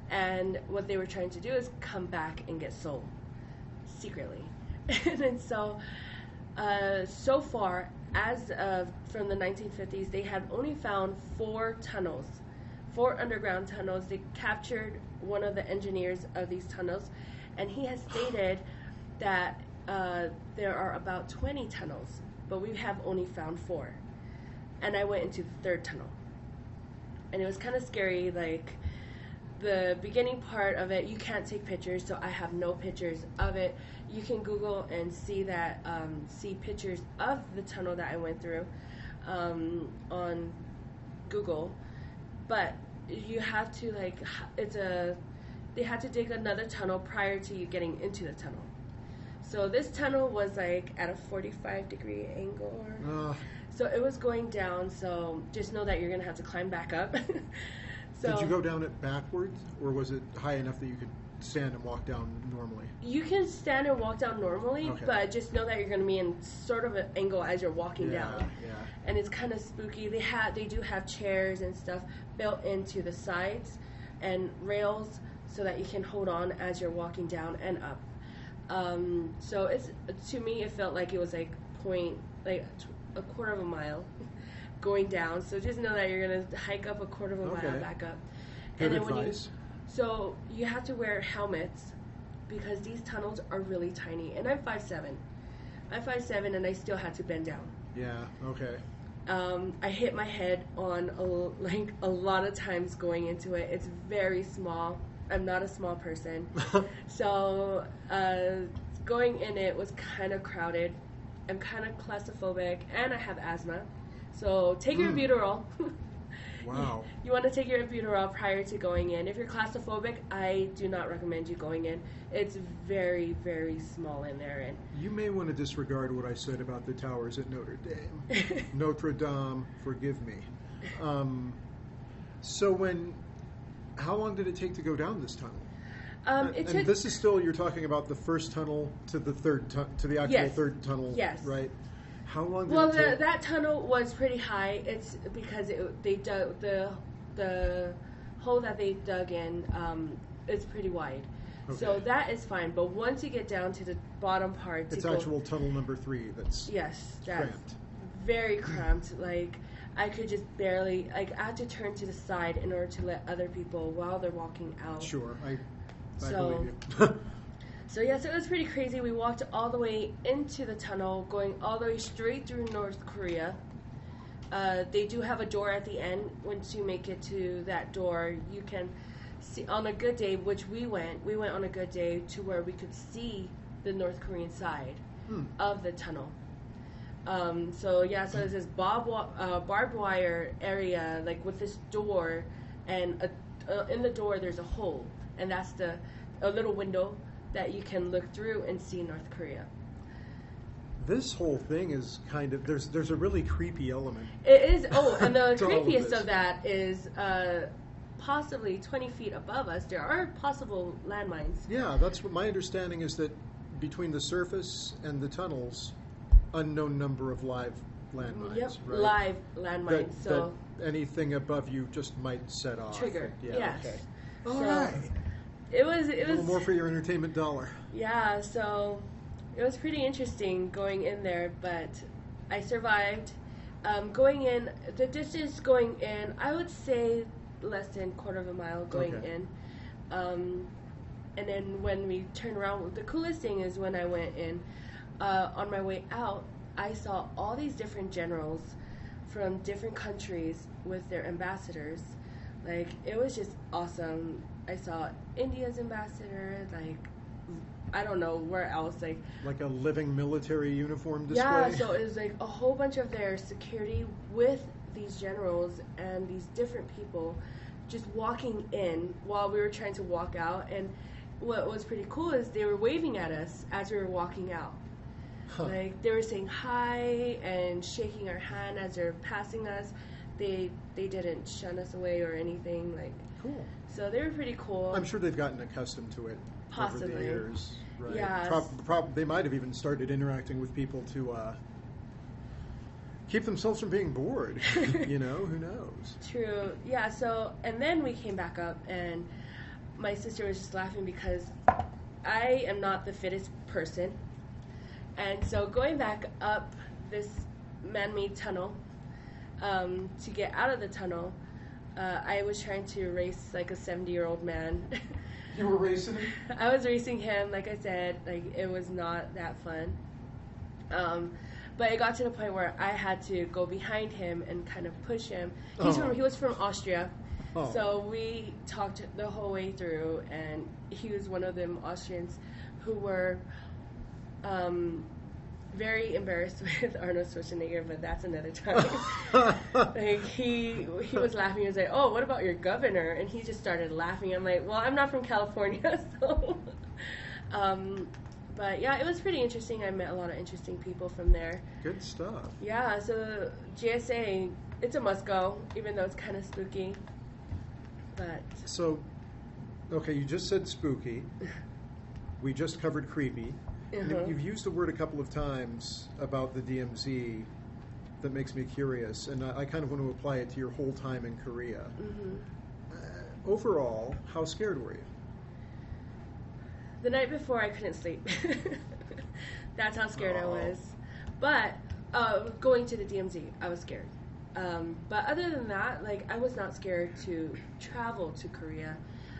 and what they were trying to do is come back and get Seoul secretly. and so, uh, so far, as of from the 1950s, they had only found four tunnels, four underground tunnels. They captured one of the engineers of these tunnels, and he has stated that uh, there are about 20 tunnels, but we have only found four. And I went into the third tunnel, and it was kind of scary. Like the beginning part of it, you can't take pictures, so I have no pictures of it. You can Google and see that, um, see pictures of the tunnel that I went through um, on Google, but you have to like it's a they had to dig another tunnel prior to you getting into the tunnel. So this tunnel was like at a 45 degree angle. Uh, so it was going down. So just know that you're gonna have to climb back up. so did you go down it backwards, or was it high enough that you could stand and walk down normally? You can stand and walk down normally, Okay. but just know that you're going to be in sort of an angle as you're walking yeah, down. yeah. And it's kind of spooky. They have they do have chairs and stuff built into the sides and rails so that you can hold on as you're walking down and up. Um, so it's to me it felt like it was like point like a quarter of a mile going down. So just know that you're going to hike up a quarter of a mile back up. Good and then when you advice. so you have to wear helmets because these tunnels are really tiny. And I'm five seven. I'm five seven and I still had to bend down. Yeah. Okay. Um, I hit my head on a, like a lot of times going into it. It's very small. I'm not a small person, so uh, going in it was kind of crowded. I'm kind of claustrophobic, and I have asthma. So take your. Albuterol. Wow. You want to take your Albuterol prior to going in. If you're claustrophobic, I do not recommend you going in. It's very, very small in there, and You may want to disregard what I said about the towers at Notre Dame. Notre Dame, forgive me. Um, so when, how long did it take to go down this tunnel? um, and it and took this is still you're talking about the first tunnel to the third tu- to the actual Yes. third tunnel, Yes. right? How long did Well, it the, take? that tunnel was pretty high. It's because it, they dug the the hole that they dug in um, is pretty wide. So that is fine. But once you get down to the bottom part, it's go, actual tunnel number three that's yes, that's cramped. very cramped. Like I could just barely like I had to turn to the side in order to let other people while they're walking out. Sure, I, I So- believe you. So yes, it was pretty crazy. We walked all the way into the tunnel, going all the way straight through North Korea. Uh, they do have a door at the end. Once you make it to that door, you can see on a good day, which we went. We went on a good day to where we could see the North Korean side Hmm. of the tunnel. Um, so yeah, so there's this bob uh, barbed wire area, like with this door, and a, uh, in the door there's a hole, and that's the a little window that you can look through and see North Korea. This whole thing is kind of there's there's a really creepy element. It is. Oh, and the all of creepiest of that is uh, possibly 20 feet above us. There are possible landmines. Yeah, that's what my understanding is that between the surface and the tunnels, unknown number of live landmines. Yep, right? live landmines. That, so that anything above you just might set off. trigger. Yeah. yes. Okay. All So, right. It was. It was more for your entertainment dollar. Yeah, so it was pretty interesting going in there, but I survived. Um, going in, the distance going in, I would say less than quarter of a mile going Okay. in. Um, and then when we turned around, the coolest thing is when I went in, uh, on my way out, I saw all these different generals from different countries with their ambassadors. Like, it was just awesome. I saw India's ambassador, like, I don't know where else, like, Like a living military uniform display. yeah, so it was like a whole bunch of their security with these generals and these different people just walking in while we were trying to walk out. And what was pretty cool is they were waving at us as we were walking out. Huh. Like they were saying hi and shaking our hand as they're passing us. They they didn't shun us away or anything. Like cool. So they were pretty cool. I'm sure they've gotten accustomed to it over the years. Right? Prob- prob- they might have even started interacting with people to uh, keep themselves from being bored. you know, who knows? True. Yeah. So, and then we came back up, and my sister was just laughing because I am not the fittest person, and so going back up this man-made tunnel um, to get out of the tunnel, uh, I was trying to race like a seventy-year-old man. You were racing. I was racing him, like I said, like it was not that fun. Um, but it got to the point where I had to go behind him and kind of push him. He's Oh. from he was from Austria, Oh. so we talked the whole way through, and he was one of them Austrians who were um, very embarrassed with Arnold Schwarzenegger, but that's another time. like he he was laughing. He was like, "Oh, what about your governor?" And he just started laughing. I'm like, "Well, I'm not from California, so." um, but yeah, it was pretty interesting. I met a lot of interesting people from there. Good stuff. Yeah, so GSA, it's a must go, even though it's kind of spooky. But So, okay, you just said spooky. We just covered creepy. You- Uh-huh. You've used the word a couple of times about the DMZ that makes me curious, and I, I kind of want to apply it to your whole time in Korea. mhm. Uh, overall, how scared were you? the night before, I couldn't sleep. That's how scared I was. But uh, going to the DMZ, I was scared. Um, but other than that, like I was not scared to travel to Korea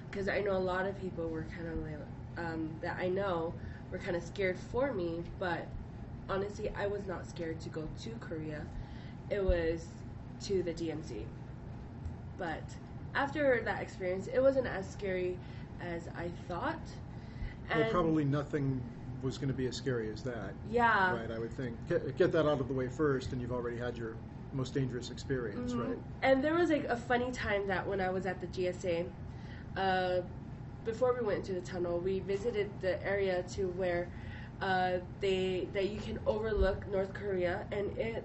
because I know a lot of people were kind of like um, that I know were kind of scared for me. But honestly, I was not scared to go to Korea. It was to the DMZ. But after that experience, it wasn't as scary as I thought. well, probably nothing was going to be as scary as that, yeah, right? I would think. Get, get that out of the way first, and you've already had your most dangerous experience, Mhm. right? And there was like a funny time that when I was at the GSA, uh, before we went into the tunnel, we visited the area to where uh, they that you can overlook North Korea, and it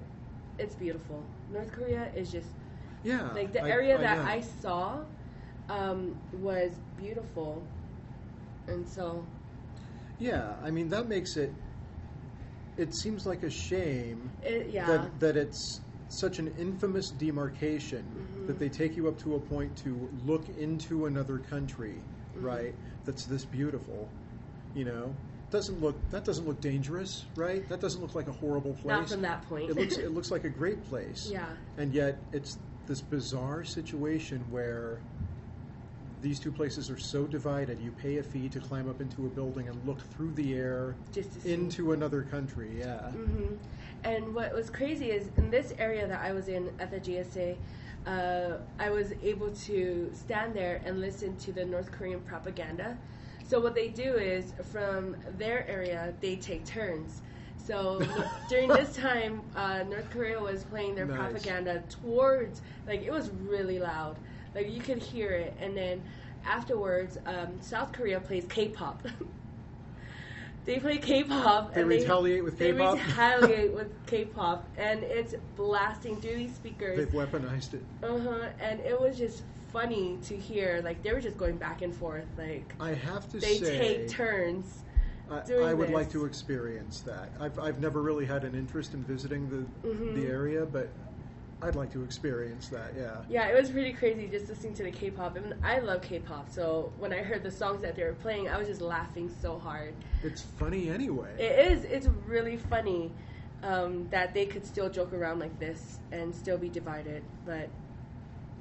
it's beautiful. North Korea is just Yeah. like the I- area I that know. I saw um, was beautiful, and so Yeah, I mean that makes it it seems like a shame It, yeah. that that it's such an infamous demarcation Mhm. that they take you up to a point to look into another country, Right? That's this beautiful, you know. Doesn't look that doesn't look dangerous, right? That doesn't look like a horrible place. Not from that point. It looks it looks like a great place. yeah. And yet it's this bizarre situation where these two places are so divided. You pay a fee to climb up into a building and look through the air Just to see. into another country. Yeah. hmm And what was crazy is in this area that I was in at the GSA, uh, I was able to stand there and listen to the North Korean propaganda. So what they do is from their area they take turns. So during this time, uh, North Korea was playing their Nice. propaganda towards like it was really loud, like you could hear it. And then afterwards, um, South Korea plays K-pop. they play K-pop. They and retaliate with K-pop? They retaliate with K-pop, and it's blasting through these speakers. They've weaponized it. Uh huh. And it was just funny to hear. Like they were just going back and forth. Like I have to they say, take turns. I, I would like to experience that. I've, I've never really had an interest in visiting the Mhm. the area, but I'd like to experience that. Yeah. Yeah, it was pretty crazy just listening to the K-pop. And I love K-pop, so when I heard the songs that they were playing, I was just laughing so hard. It's funny anyway. It is. It's really funny um, that they could still joke around like this and still be divided. But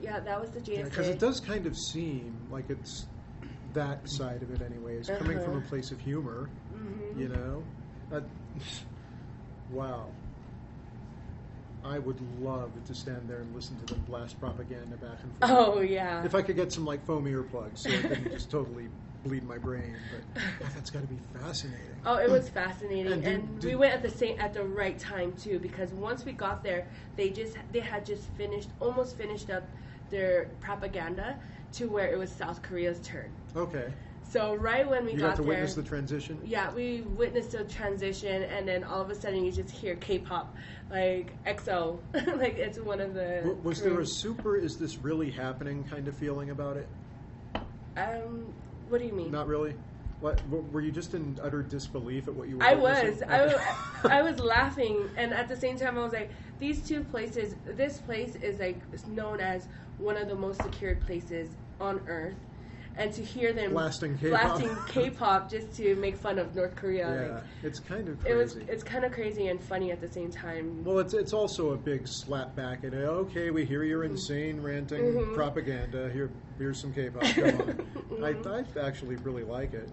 yeah, that was the GSA. Because it does kind of seem like it's that side of it anyway, is coming from a Uh-huh. place of humor. Mhm. You know, Uh, wow. I would love to stand there and listen to them blast propaganda back and forth. Oh yeah. If I could get some like foam earplugs, so I didn't just totally bleed my brain. But God, that's got to be fascinating. Oh, it was fascinating, And and, did- we went at the same at the right time too. Because once we got there, they just they had just finished, almost finished up their propaganda to where it was South Korea's turn. Okay, So right when we you got got to there, witness the transition. yeah, we witnessed a transition, and then all of a sudden you just hear K-pop, like EXO, like it's one of the. W- Was there a super "is this really happening" kind of feeling about it? Um, what do you mean? Not really. What were you just in utter disbelief at what you were? I was. I was. I was laughing, and at the same time, I was like, "These two places. This place is like known as one of the most secured places on Earth." And to hear them Blasting K-pop. blasting K-pop just to make fun of North Korea, yeah, like, it's kind of crazy. it was. It's kind of crazy and funny at the same time. well, it's it's also a big slap back at it. Okay, we hear your insane ranting Mhm. propaganda. Here, here's some K-pop. Come on. I, Mhm. I actually really like it.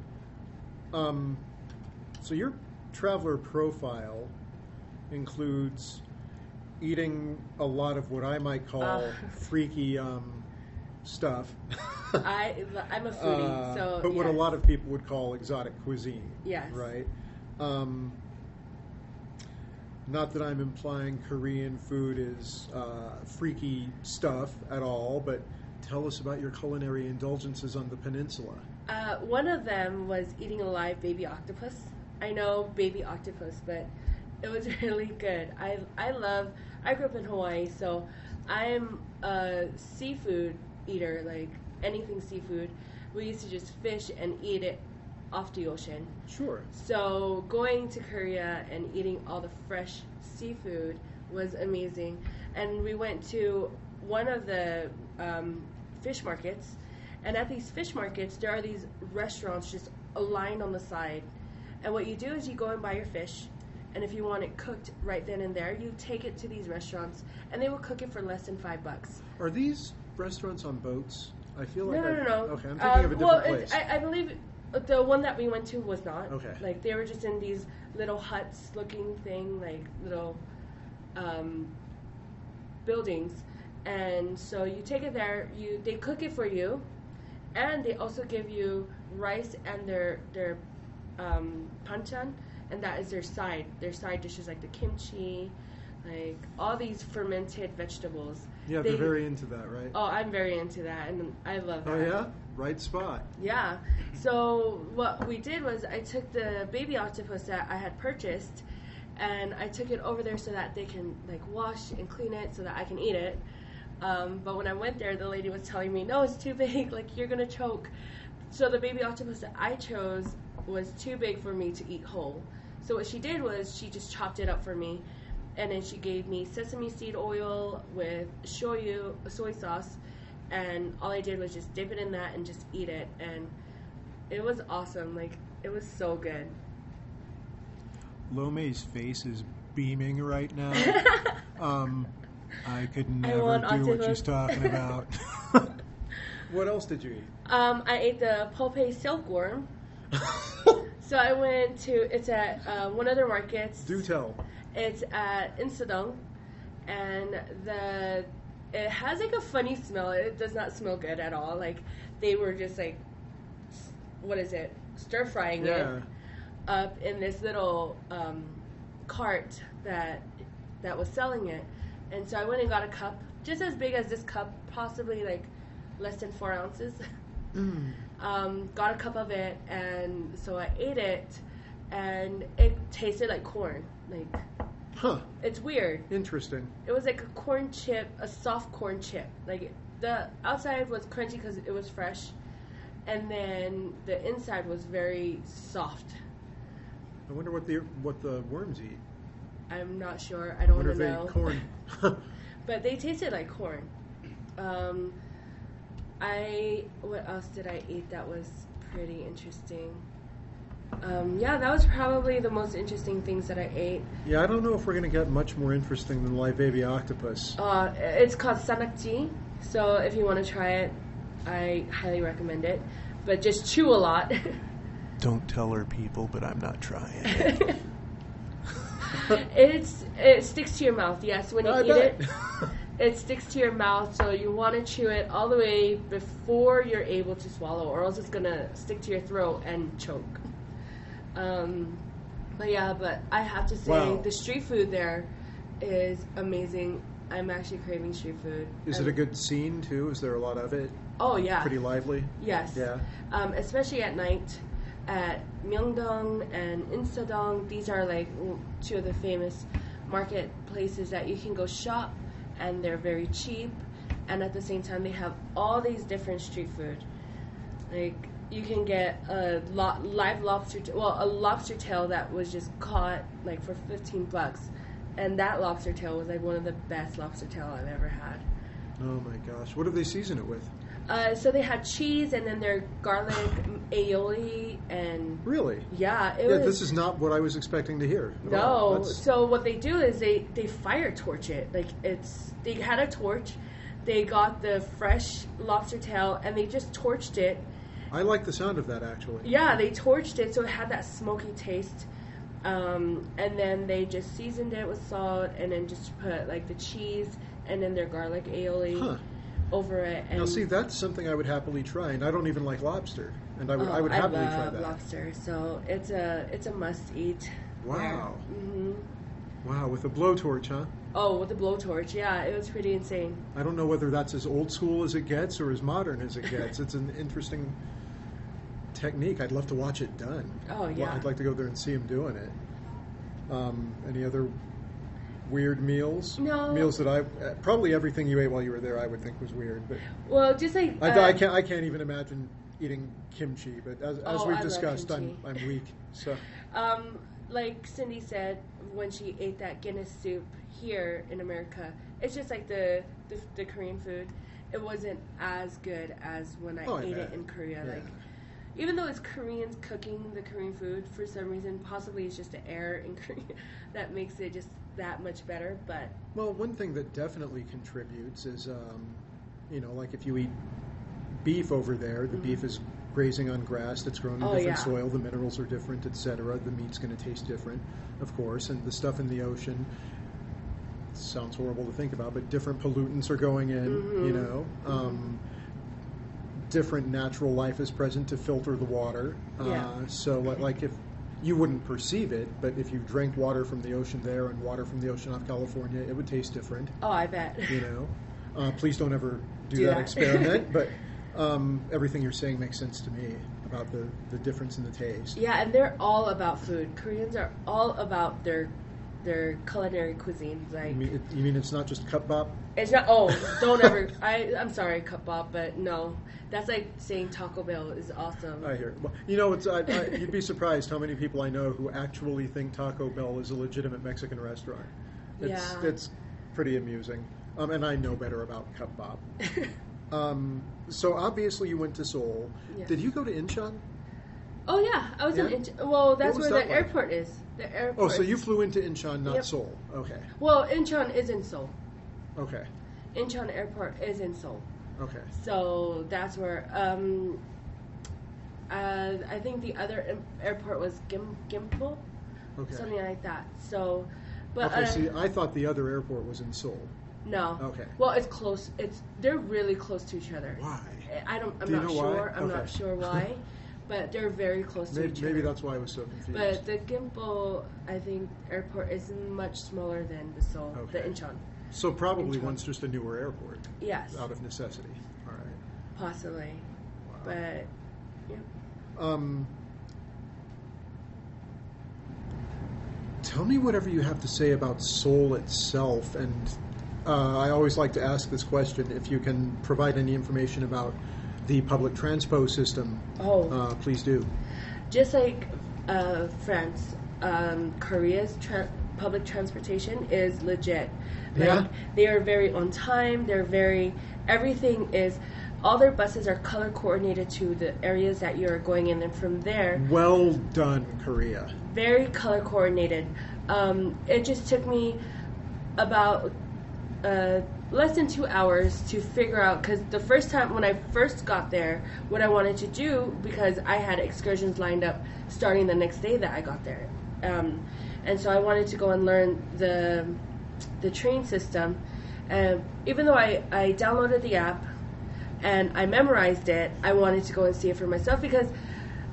Um, so your traveler profile includes eating a lot of what I might call Uh. freaky um, stuff. I I'm a foodie, Uh, so but what a lot of people would call exotic cuisine. Yes. Right. Um, not that I'm implying Korean food is uh, freaky stuff at all, but tell us about your culinary indulgences on the peninsula. Uh, one of them was eating a live baby octopus. I know baby octopus, but it was really good. I I love. I grew up in Hawaii, so I'm a seafood eater. Like anything seafood, we used to just fish and eat it off the ocean. Sure. So going to Korea and eating all the fresh seafood was amazing. And we went to one of the um, fish markets, and at these fish markets, there are these restaurants just aligned on the side. And what you do is you go and buy your fish, and if you want it cooked right then and there, you take it to these restaurants, and they will cook it for less than five bucks. Are these restaurants on boats? I feel like No, no, I- no, no. Okay, I'm thinking Um, of a different well, place. I, I believe the one that we went to was not. Okay. Like they were just in these little huts looking thing, like little um, buildings, and so you take it there. You they cook it for you, and they also give you rice and their their um, panchan, and that is their side. Their side dishes like the kimchi, like all these fermented vegetables. yeah, they- they're very into that, right? Oh, I'm very into that, and I love that. Oh, yeah? Right spot. Yeah. So what we did was I took the baby octopus that I had purchased, and I took it over there so that they can like wash and clean it so that I can eat it. Um, but when I went there, the lady was telling me, "No, it's too big. Like you're gonna choke." So the baby octopus that I chose was too big for me to eat whole. So what she did was she just chopped it up for me, and then she gave me sesame seed oil with shoyu, soy sauce, and all I did was just dip it in that and just eat it, and it was awesome. Like it was so good. Lome's face is beaming right now. um, I could never want do what octopus. she's talking about. what else did you eat Um, I ate the pulpe silkworm. eat? So I went to it's at uh, one of their markets. do tell. It's at Insadong, and the it has like a funny smell. It does not smell good at all. Like they were just like, what is it? Stir frying Yeah. it up in this little um, cart that that was selling it, and so I went and got a cup just as big as this cup, possibly like less than four ounces. Mm. um, got a cup of it, and so I ate it, and it tasted like corn. Like Huh. it's weird. Interesting. It was like a corn chip, a soft corn chip. Like the outside was crunchy because it was fresh, and then the inside was very soft. I wonder what the what the worms eat. I'm not sure. I don't wonder want if to they know. eat corn. But they tasted like corn. Um, I what else did I eat that was pretty interesting? Um, yeah, that was probably the most interesting things that I ate. yeah, I don't know if we're gonna get much more interesting than live baby octopus. Uh, it's called sannakji, so if you want to try it, I highly recommend it. But just chew a lot. Don't tell her, people, but I'm not trying. it's it sticks to your mouth. Yes, when you I eat bet. it, it sticks to your mouth. So you want to chew it all the way before you're able to swallow, or else it's gonna stick to your throat and choke. Um, but yeah, but I have to say Wow. the street food there is amazing. I'm actually craving street food. Is it Um, a good scene too? Is there a lot of it? Oh yeah. Pretty lively. Yes. Yeah. Um, especially at night at Myeongdong and Insadong. These are like two of the famous marketplaces that you can go shop and they're very cheap. And at the same time, they have all these different street food. Like you can get a lo- live lobster, t- well, a lobster tail that was just caught like for 15 bucks. And that lobster tail was like one of the best lobster tail I've ever had. Oh my gosh. What do they season it with? Uh, so they had cheese and then their garlic aioli and Really? yeah, it Yeah, was this is not what I was expecting to hear. no. So what they do is they they fire torch it. Like it's they had a torch, they got the fresh lobster tail and they just torched it. I like the sound of that actually. Yeah, they torched it so it had that smoky taste. Um, and then they just seasoned it with salt and then just put like the cheese and then their garlic aioli Huh. over it. And Now, see, that's something I would happily try, and I don't even like lobster, and I would, I Oh, would happily love try that. lobster, so it's a it's a must eat. Wow, hmm wow, with a blowtorch, huh? Oh, with a blowtorch, yeah, it was pretty insane. I don't know whether that's as old school as it gets or as modern as it gets. it's an interesting technique. I'd love to watch it done. Oh, Well, yeah. I'd like to go there and see him doing it. Um, any other weird meals? No. Meals that I uh, probably everything you ate while you were there, I would think was weird, but Well, just like I, uh, I can't. I can't even imagine eating kimchi. But as, as Oh, we've I discussed, I'm. I'm weak. So Um, like Cindy said when she ate that Guinness soup here in America, it's just like the the, the Korean food. It wasn't as good as when I Oh, ate it in Korea. Yeah. Like, even though it's Koreans cooking the Korean food, for some reason, possibly it's just the air in Korea that makes it just that much better. But Well, one thing that definitely contributes is, um, you know, like if you eat beef over there, the beef is grazing on grass that's grown in Mm-hmm. Oh, different yeah. soil. The minerals are different, etc. The meat's going to taste different, of course, and the stuff in the ocean. Sounds horrible to think about, but different pollutants are going in. You Mhm. know, um, different natural life is present to filter the water. Yeah. Uh, so, like if you wouldn't perceive it, but if you drank water from the ocean there and water from the ocean off California, it would taste different. oh, I bet. You know, uh, please don't ever do, Do that, that. experiment. but um, everything you're saying makes sense to me about the, the difference in the taste. Yeah, and they're all about food. Koreans are all about their their culinary cuisines. Like You mean, it, you mean it's not just Cupbop? it's not. Oh, don't ever. I I'm sorry, Cupbop, but no, that's like saying Taco Bell is awesome. I hear. Well, you know, it's I, I, you'd be surprised how many people I know who actually think Taco Bell is a legitimate Mexican restaurant. It's Yeah. it's pretty amusing. Um, and I know better about cup bop. Um, so obviously you went to Seoul. Yes. Did you go to Incheon? oh yeah, I was in. Incheon. Well, that's where that the like? airport is. The airport. Oh, so you flew into Incheon, not Yep. Seoul. Okay. Well, Incheon is in Seoul. Okay. Incheon Airport is in Seoul. Okay. So that's where. Um, uh, I think the other airport was Gim Gimpo, Okay. something like that. So, but okay. uh, See, I thought the other airport was in Seoul. no. Okay. Well, it's close. It's they're really close to each other. Why? I don't. I'm Do not know why? sure. I'm not sure why, but they're very close to each maybe other. Maybe that's why I was so confused. But the Gimpo, I think, airport is much smaller than the Seoul, the Okay. Incheon. So probably one's just a newer airport Yes, out of necessity. All right. possibly. wow. But yeah. Um, tell me whatever you have to say about Seoul itself, and uh, I always like to ask this question: if you can provide any information about the public transpo system, oh, uh, please do. just like uh, France, um, Korea's tra- public transportation is legit. Like, Yeah? They are very on time. They're very everything is. All their buses are color coordinated to the areas that you're going in, and from there, Well done, Korea. very color coordinated. Um, it just took me about uh, less than two hours to figure out because the first time when I first got there, what I wanted to do because I had excursions lined up starting the next day that I got there, um, and so I wanted to go and learn the the train system. And even though I, I downloaded the app and I memorized it, I wanted to go and see it for myself because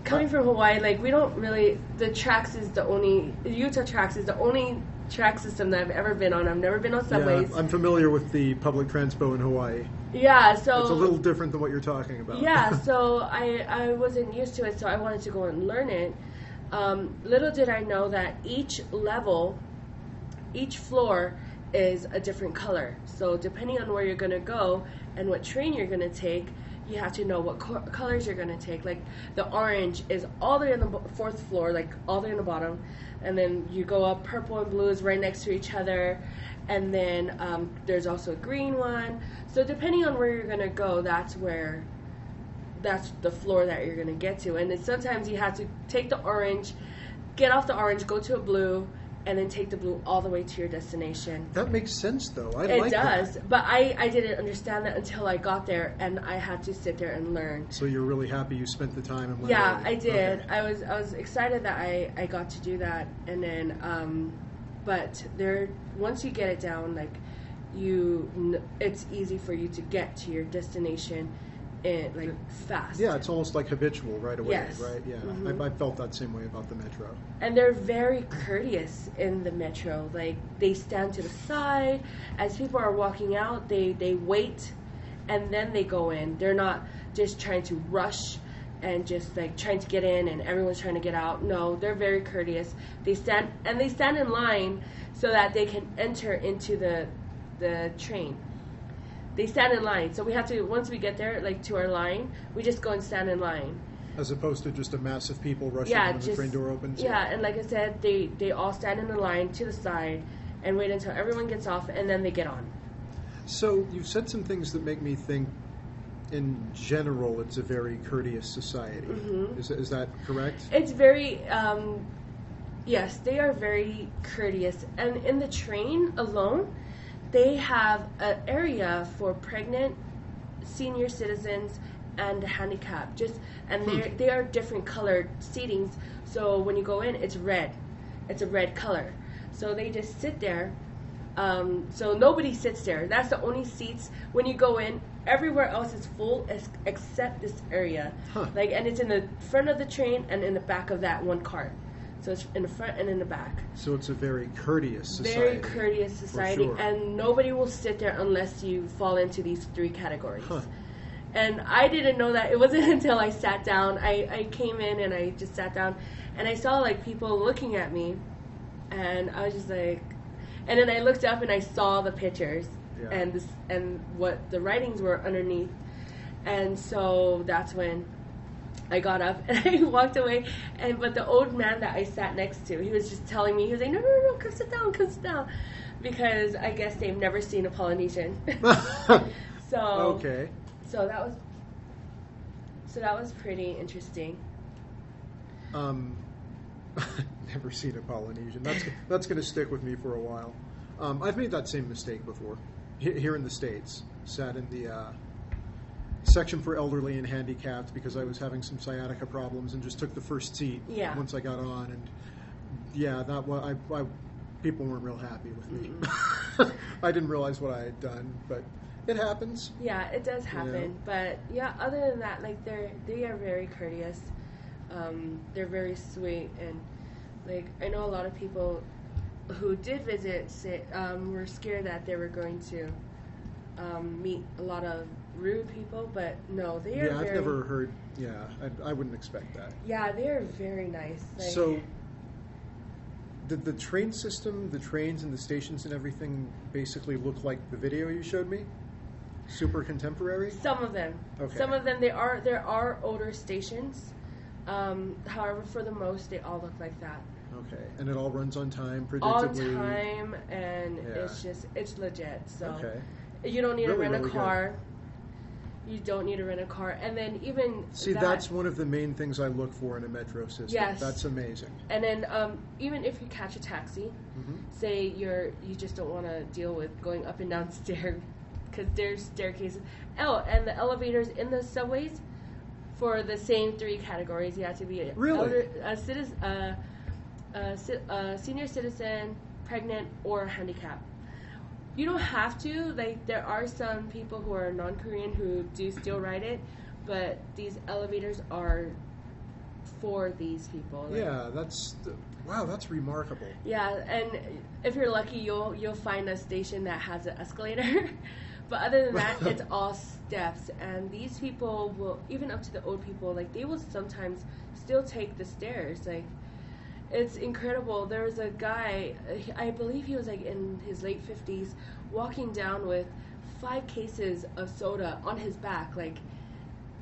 coming from Hawaii, like we don't really the tracks is the only Utah TRAX is the only track system that I've ever been on. I've never been on subways. Yeah, I'm familiar with the public transpo in Hawaii. Yeah, so It's a little different than what you're talking about. yeah, so I I wasn't used to it, so I wanted to go and learn it. Um, little did I know that each level, each floor is a different color. So depending on where you're gonna go and what train you're gonna take, you have to know what co- colors you're gonna take. Like the orange is all the way on the fourth floor, like all the way on the bottom, and then you go up. Purple and blue is right next to each other, and then um, there's also a green one. So depending on where you're gonna go, that's where that's the floor that you're gonna get to. And then sometimes you have to take the orange, get off the orange, go to a blue, and then take the blue all the way to your destination. That makes sense, though. I it like does, that. but I, I didn't understand that until I got there, and I had to sit there and learn. So you're really happy you spent the time and Yeah. I did. Okay. I was I was excited that I, I got to do that, and then um, but there once you get it down, like you, it's easy for you to get to your destination, in like fast. Yeah, it's almost like habitual right away, Yes. right? Yeah, Mhm. I, I felt that same way about the metro. and they're very courteous in the metro. Like they stand to the side as people are walking out. They they wait, and then they go in. They're not just trying to rush and just like trying to get in, and everyone's trying to get out. No, they're very courteous. They stand and they stand in line so that they can enter into the the train. They stand in line, so we have to once we get there, like to our line, we just go and stand in line. As opposed to just a mass of people rushing Yeah, when the train door opens. yeah, and like I said, they they all stand in a line to the side and wait until everyone gets off, and then they get on. So you've said some things that make me think, in general, it's a very courteous society. Mhm. Is, is that correct? It's very um, yes, they are very courteous, and in the train alone, they have an area for pregnant, senior citizens, and handicapped. Just and they they are different colored seatings. So when you go in, it's red. It's a red color. So they just sit there. Um, so nobody sits there. That's the only seats when you go in. Everywhere else is full ex- except this area. Huh. Like, and it's in the front of the train and in the back of that one car. So it's in the front and in the back. So it's a very courteous society. Very courteous society, sure. and nobody will sit there unless you fall into these three categories. Huh. And I didn't know that. It wasn't until I sat down. I, I came in and I just sat down, and I saw like people looking at me, and I was just like, and then I looked up and I saw the pictures Yeah. and this and what the writings were underneath, and so that's when I got up and I walked away. And but the old man that I sat next to, he was just telling me, he was like, no, no, no, no come sit down, come sit down, because I guess they've never seen a Polynesian. so okay. so that was so that was pretty interesting. Um, never seen a Polynesian. That's that's going to stick with me for a while. Um, I've made that same mistake before. He- Here in the states, sat in the uh, section for elderly and handicapped because I was having some sciatica problems and just took the first seat Yeah. once I got on. And yeah, that was I, I people weren't real happy with me. I didn't realize what I had done, but it happens. Yeah, it does happen. But yeah, other than that, like they're they are very courteous. Um, they're very sweet and like I know a lot of people who did visit say, um, were scared that they were going to um, meet a lot of rude people, but no, they are Yeah, I've never heard. Yeah, I, I wouldn't expect that. yeah they are very nice. Like, So, did the train system, the trains and the stations and everything basically look like the video you showed me? Super contemporary? Some of them. Okay. Some of them. They are there are older stations. Um, however, for the most, they all look like that. Okay. And it all runs on time, On predictably? time, and Yeah. it's just it's legit. So Okay. you don't need Really, to rent really a good. You don't need to rent a car, and then even See, that, that's one of the main things I look for in a metro system. Yes. That's amazing. And then um, even if you catch a taxi, hmm say you're you just don't want to deal with going up and down stairs because there's staircases. Oh, and the elevators in the subways for the same three categories. You have to be a, Really? elder, a, citizen, uh, a, a senior citizen, pregnant, or handicapped. You don't have to. Like there are some people who are non-Korean who do still ride it, but these elevators are for these people. Like, Yeah, that's. The, wow, that's remarkable. yeah, and if you're lucky, you'll you'll find a station that has an escalator. but other than that, it's all steps. And these people will, even up to the old people, like they will sometimes still take the stairs. Like it's incredible. There was a guy, I believe he was like in his late fifties, walking down with five cases of soda on his back. Like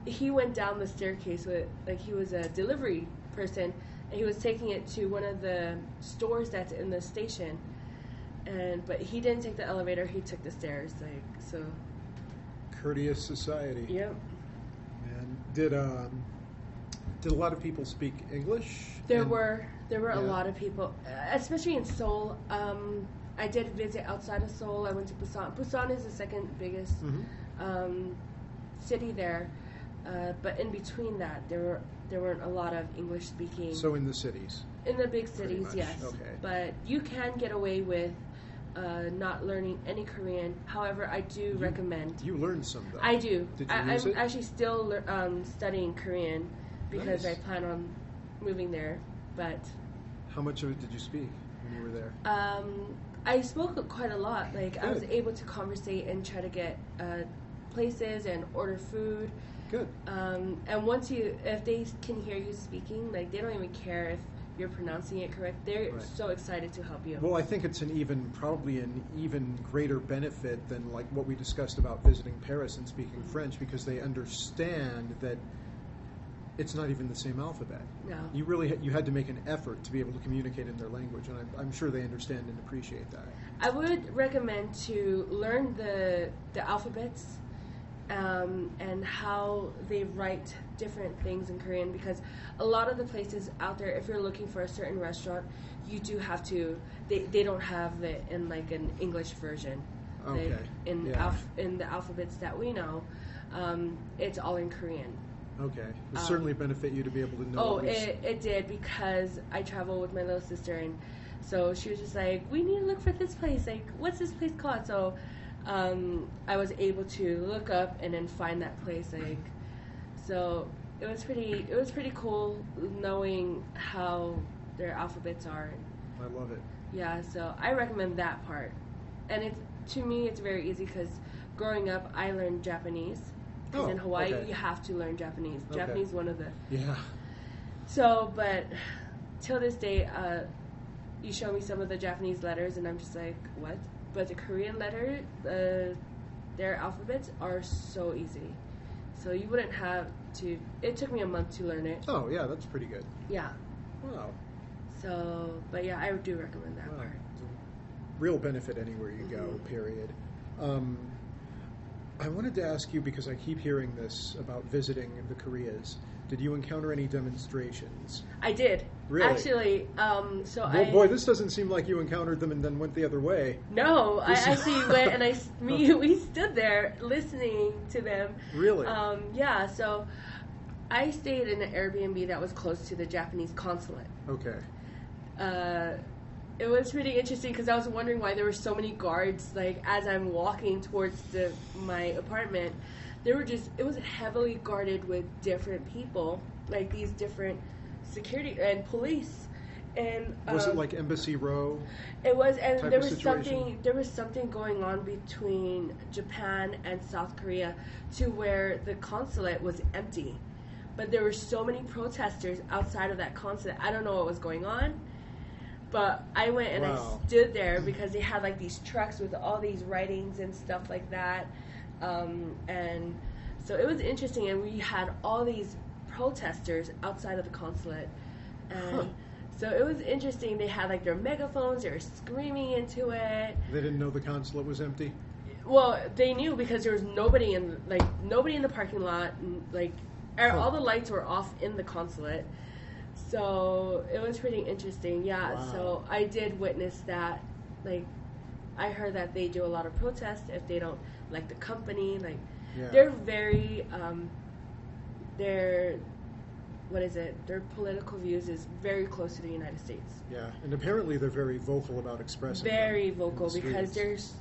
he went down the staircase with like he was a delivery person and he was taking it to one of the stores that's in the station and but he didn't take the elevator he took the stairs like so Courteous society. yep And did um, did a lot of people speak English? there And- were there were a lot of people especially in seoul um, i did visit outside of seoul i went to busan busan is the second biggest Mhm. um, city there uh, but in between that there were there weren't a lot of english speaking So in the cities. In the big cities, yes. okay. But you can get away with uh, not learning any Korean. However, I do You- recommend. You learned some though. I do. Did you I, it? actually still um, studying Korean because Nice. I plan on moving there. But How much of it did you speak when you were there? um, I spoke quite a lot. Like I was able to conversate and try to get uh, places and order food. Good. Um, and once you, if they can hear you speaking, like they don't even care if you're pronouncing it correct. They're Right. so excited to help you. Well, I think it's an even, probably an even greater benefit than like what we discussed about visiting Paris and speaking French because they understand that it's not even the same alphabet. no. You really ha- you had to make an effort to be able to communicate in their language, and I'm, I'm sure they understand and appreciate that. I would recommend to learn the the alphabets um, and how they write different things in Korean because a lot of the places out there, if you're looking for a certain restaurant, you do have to. They, they don't have it in like an English version. They- Okay, in yeah. alph- in the alphabets that we know, um, it's all in Korean. Okay, it Um, certainly benefit you to be able to know. Oh, it, it did because I travel with my little sister, and so she was just like, "We need to look for this place. Like, what's this place called?" So um, I was able to look up and then find that place. Like, so it was pretty. It was pretty cool knowing how their alphabets are. I love it. Yeah, so I recommend that part. And it's to me, it's very easy because growing up, I learned Japanese. Because Oh, in Hawaii, okay. you have to learn Japanese. Okay. Japanese, one of the Yeah. so, but till this day, uh, you show me some of the Japanese letters, and I'm just like, what? But the Korean letter, uh, their alphabets are so easy. So you wouldn't have to. It took me a month to learn it. Oh, yeah, that's pretty good. Yeah. Wow. So, but yeah, I do recommend that Wow. part. Real benefit anywhere you go, Mhm. period. Um, I wanted to ask you because I keep hearing this about visiting the Koreas. Did you encounter any demonstrations? I did. Really? Actually, um, so I Well, I. boy, this doesn't seem like you encountered them and then went the other way. No, I This- actually went and I s- me we stood there listening to them. Really? Um, yeah, so I stayed in an Airbnb that was close to the Japanese consulate. Okay. Uh, it was pretty interesting because I was wondering why there were so many guards. Like as I'm walking towards the my apartment, there were just it was heavily guarded with different people, like these different security and police. And Was it um, like Embassy Row? it was, and there was something. There was something going on between Japan and South Korea, to where the consulate was empty, but there were so many protesters outside of that consulate. I don't know what was going on, but I went and Wow. I stood there because they had like these trucks with all these writings and stuff like that, um, and so it was interesting. And we had all these protesters outside of the consulate, and. Huh. So it was interesting. They had like their megaphones. They were screaming into it. They didn't know the consulate was empty? Well, they knew because there was nobody in like nobody in the parking lot. And, like er- Huh. all the lights were off in the consulate. So it was pretty interesting. Yeah. Wow. So I did witness that. Like I heard that they do a lot of protests if they don't like the company. Like Yeah. they're very um, they're what is it? Their political views is very close to the United States. yeah. And apparently they're very vocal about expressing very vocal the because there's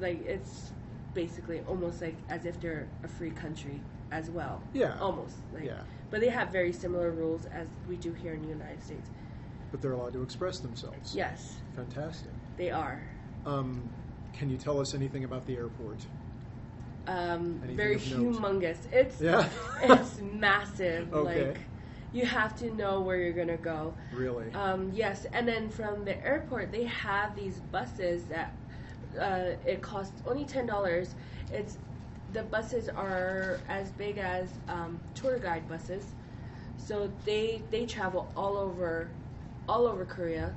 like it's basically almost like as if they're a free country as well. Yeah. Almost. Like, Yeah. But they have very similar rules as we do here in the United States. But they're allowed to express themselves. Yes, Fantastic. they are. Um, can you tell us anything about the airport? Um, very humongous. It's Yeah. it's massive. Okay. Like you have to know where you're gonna go. Really? Um, yes, and then from the airport, they have these buses that uh, it costs only ten dollars. It's the buses are as big as um, tour guide buses, so they they travel all over, all over Korea.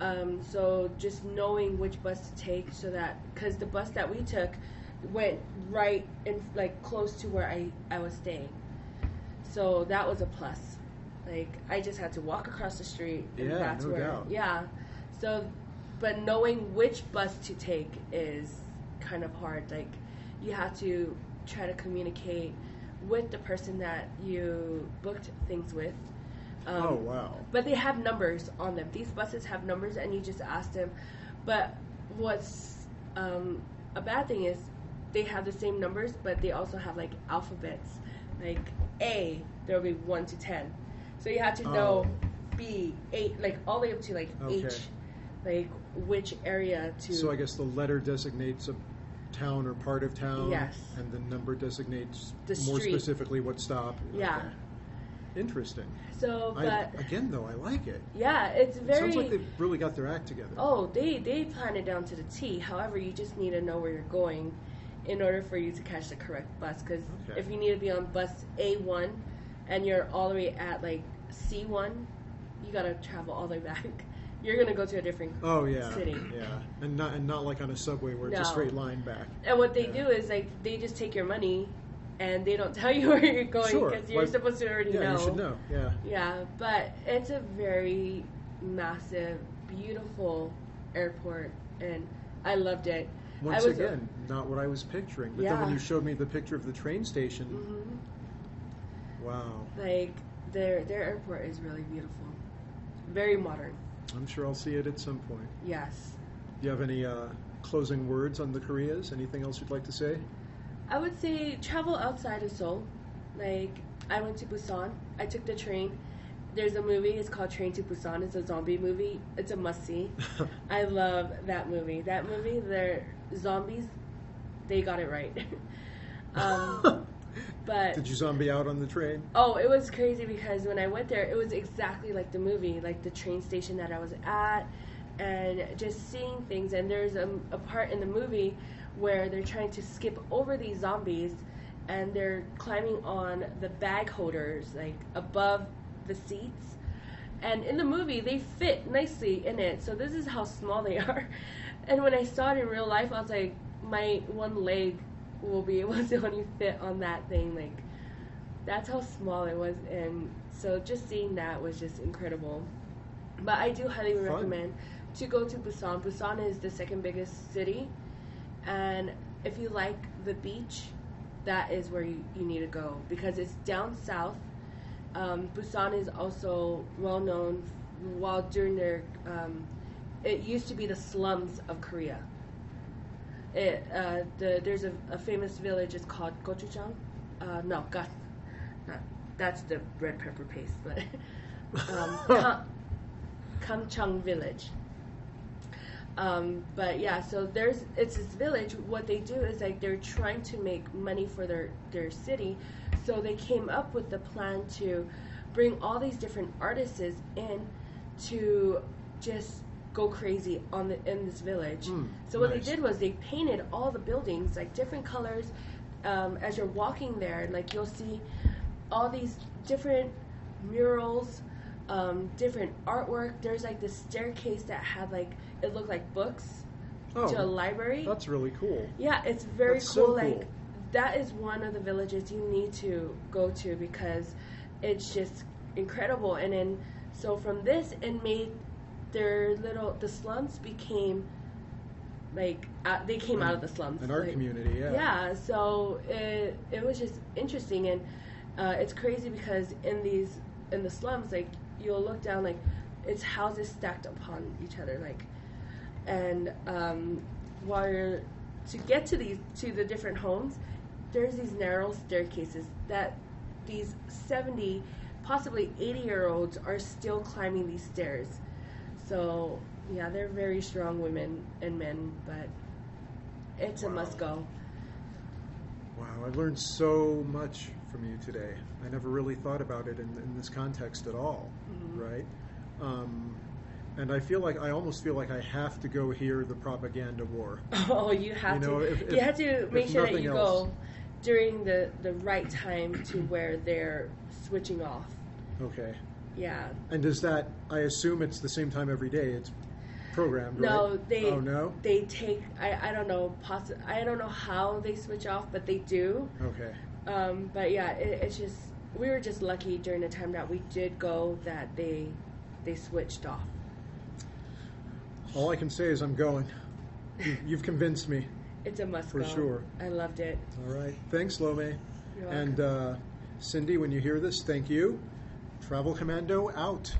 Um, so just knowing which bus to take, so that because the bus that we took went right in like close to where I I was staying, so that was a plus. Like I just had to walk across the street, and Yeah, that's no where doubt. yeah. So, but knowing which bus to take is kind of hard. Like you have to try to communicate with the person that you booked things with. Um, oh, wow. but they have numbers on them. These buses have numbers, and you just ask them. But what's um, a bad thing is they have the same numbers, but they also have like alphabets. Like A, there will be one to ten, so you have to know Oh. B, eight, like all the way up to like Okay. H, like which area to. So I guess the letter designates a town or part of town. Yes. And the number designates The more street. specifically what stop. Yeah. Okay. Interesting. So, I, but again, though, I like it. yeah, it's It very. sounds like they've really got their act together. Oh, they they plan it down to the T. However, you just need to know where you're going in order for you to catch the correct bus. Because Okay. if you need to be on bus A1 and you're all the way at like C1, you gotta travel all the way back. You're gonna go to a different Oh yeah, city. yeah, and not and not like on a subway where it's a No. straight line back. And what they Yeah. do is like they just take your money and they don't tell you where you're going Sure. because you're Like- supposed to already Yeah, know. you should know. Yeah, Yeah, but it's a very massive, beautiful airport, and I loved it. once I was, again, not what I was picturing. But then when Yeah. you showed me the picture of the train station, hmm wow, like their their airport is really beautiful, very modern. I'm sure I'll see it at some point. Yes, Do you have any uh, closing words on the Koreas? Anything else you'd like to say? I would say travel outside of Seoul. Like I went to Busan. I took the train. There's a movie. It's called Train to Busan. It's a zombie movie. It's a must see. I love that movie. That movie, they're zombies. They got it right. um, but Did you zombie out on the train? oh, it was crazy because when I went there, it was exactly like the movie, like the train station that I was at. and just seeing things. And there's a, a part in the movie where they're trying to skip over these zombies and they're climbing on the bag holders, like above the seats. And in the movie, they fit nicely in it. So this is how small they are. And when I saw it in real life, I was like, my one leg will be able to only fit on that thing. Like, that's how small it was. And so just seeing that was just incredible. But I do highly Fun. recommend to go to Busan. Busan is the second biggest city. And if you like the beach, that is where you, you need to go because it's down south. Um, Busan is also well known while during their um, it used to be the slums of Korea. It uh, the there's a, a famous village. It's called gochujang. Uh, no, God, not that's the red pepper paste, but um, Kam, Gamcheon village. Um, but yeah, so there's it's this village. What they do is like they're trying to make money for their their city, so they came up with the plan to bring all these different artists in to just go crazy on the in this village. Mm, so what nice. they did was they painted all the buildings like different colors. Um, as you're walking there, like you'll see all these different murals, um, different artwork. There's like this staircase that had like it looked like books to a Oh, library. that's really cool. Yeah, it's very That's so cool. Like cool. that is one of the villages you need to go to because it's just incredible. And then so from this, it made their little the slums became like out, they came out of the slums. An art like, community, yeah. yeah, so it it was just interesting, and uh, it's crazy because in these in the slums, like you'll look down, like it's houses stacked upon each other, like, and um, while you're to get to these to the different homes, there's these narrow staircases that these seventy, possibly eighty year olds are still climbing these stairs. So yeah, they're very strong women and men, but it's a must go. Wow, I learned so much from you today. I never really thought about it in, in this context at all, Mhm. right? Um, and I feel like I almost feel like I have to go hear the propaganda war. Oh, you have You know, to. if- you have to make sure that you else. go during the the right time to where they're switching off. Okay. Yeah. And does that? I assume it's the same time every day. It's programmed, No, right? they Oh no. they take. I, I don't know. Possi- I don't know how they switch off, but they do. Okay. Um, but yeah, it, it's just we were just lucky during the time that we did go that they they switched off. All I can say is I'm going. You- You've convinced me. It's a must For go. sure. I loved it. All right. Thanks, Lome. And uh, Cindy, when you hear this, thank you. Travel Commando out.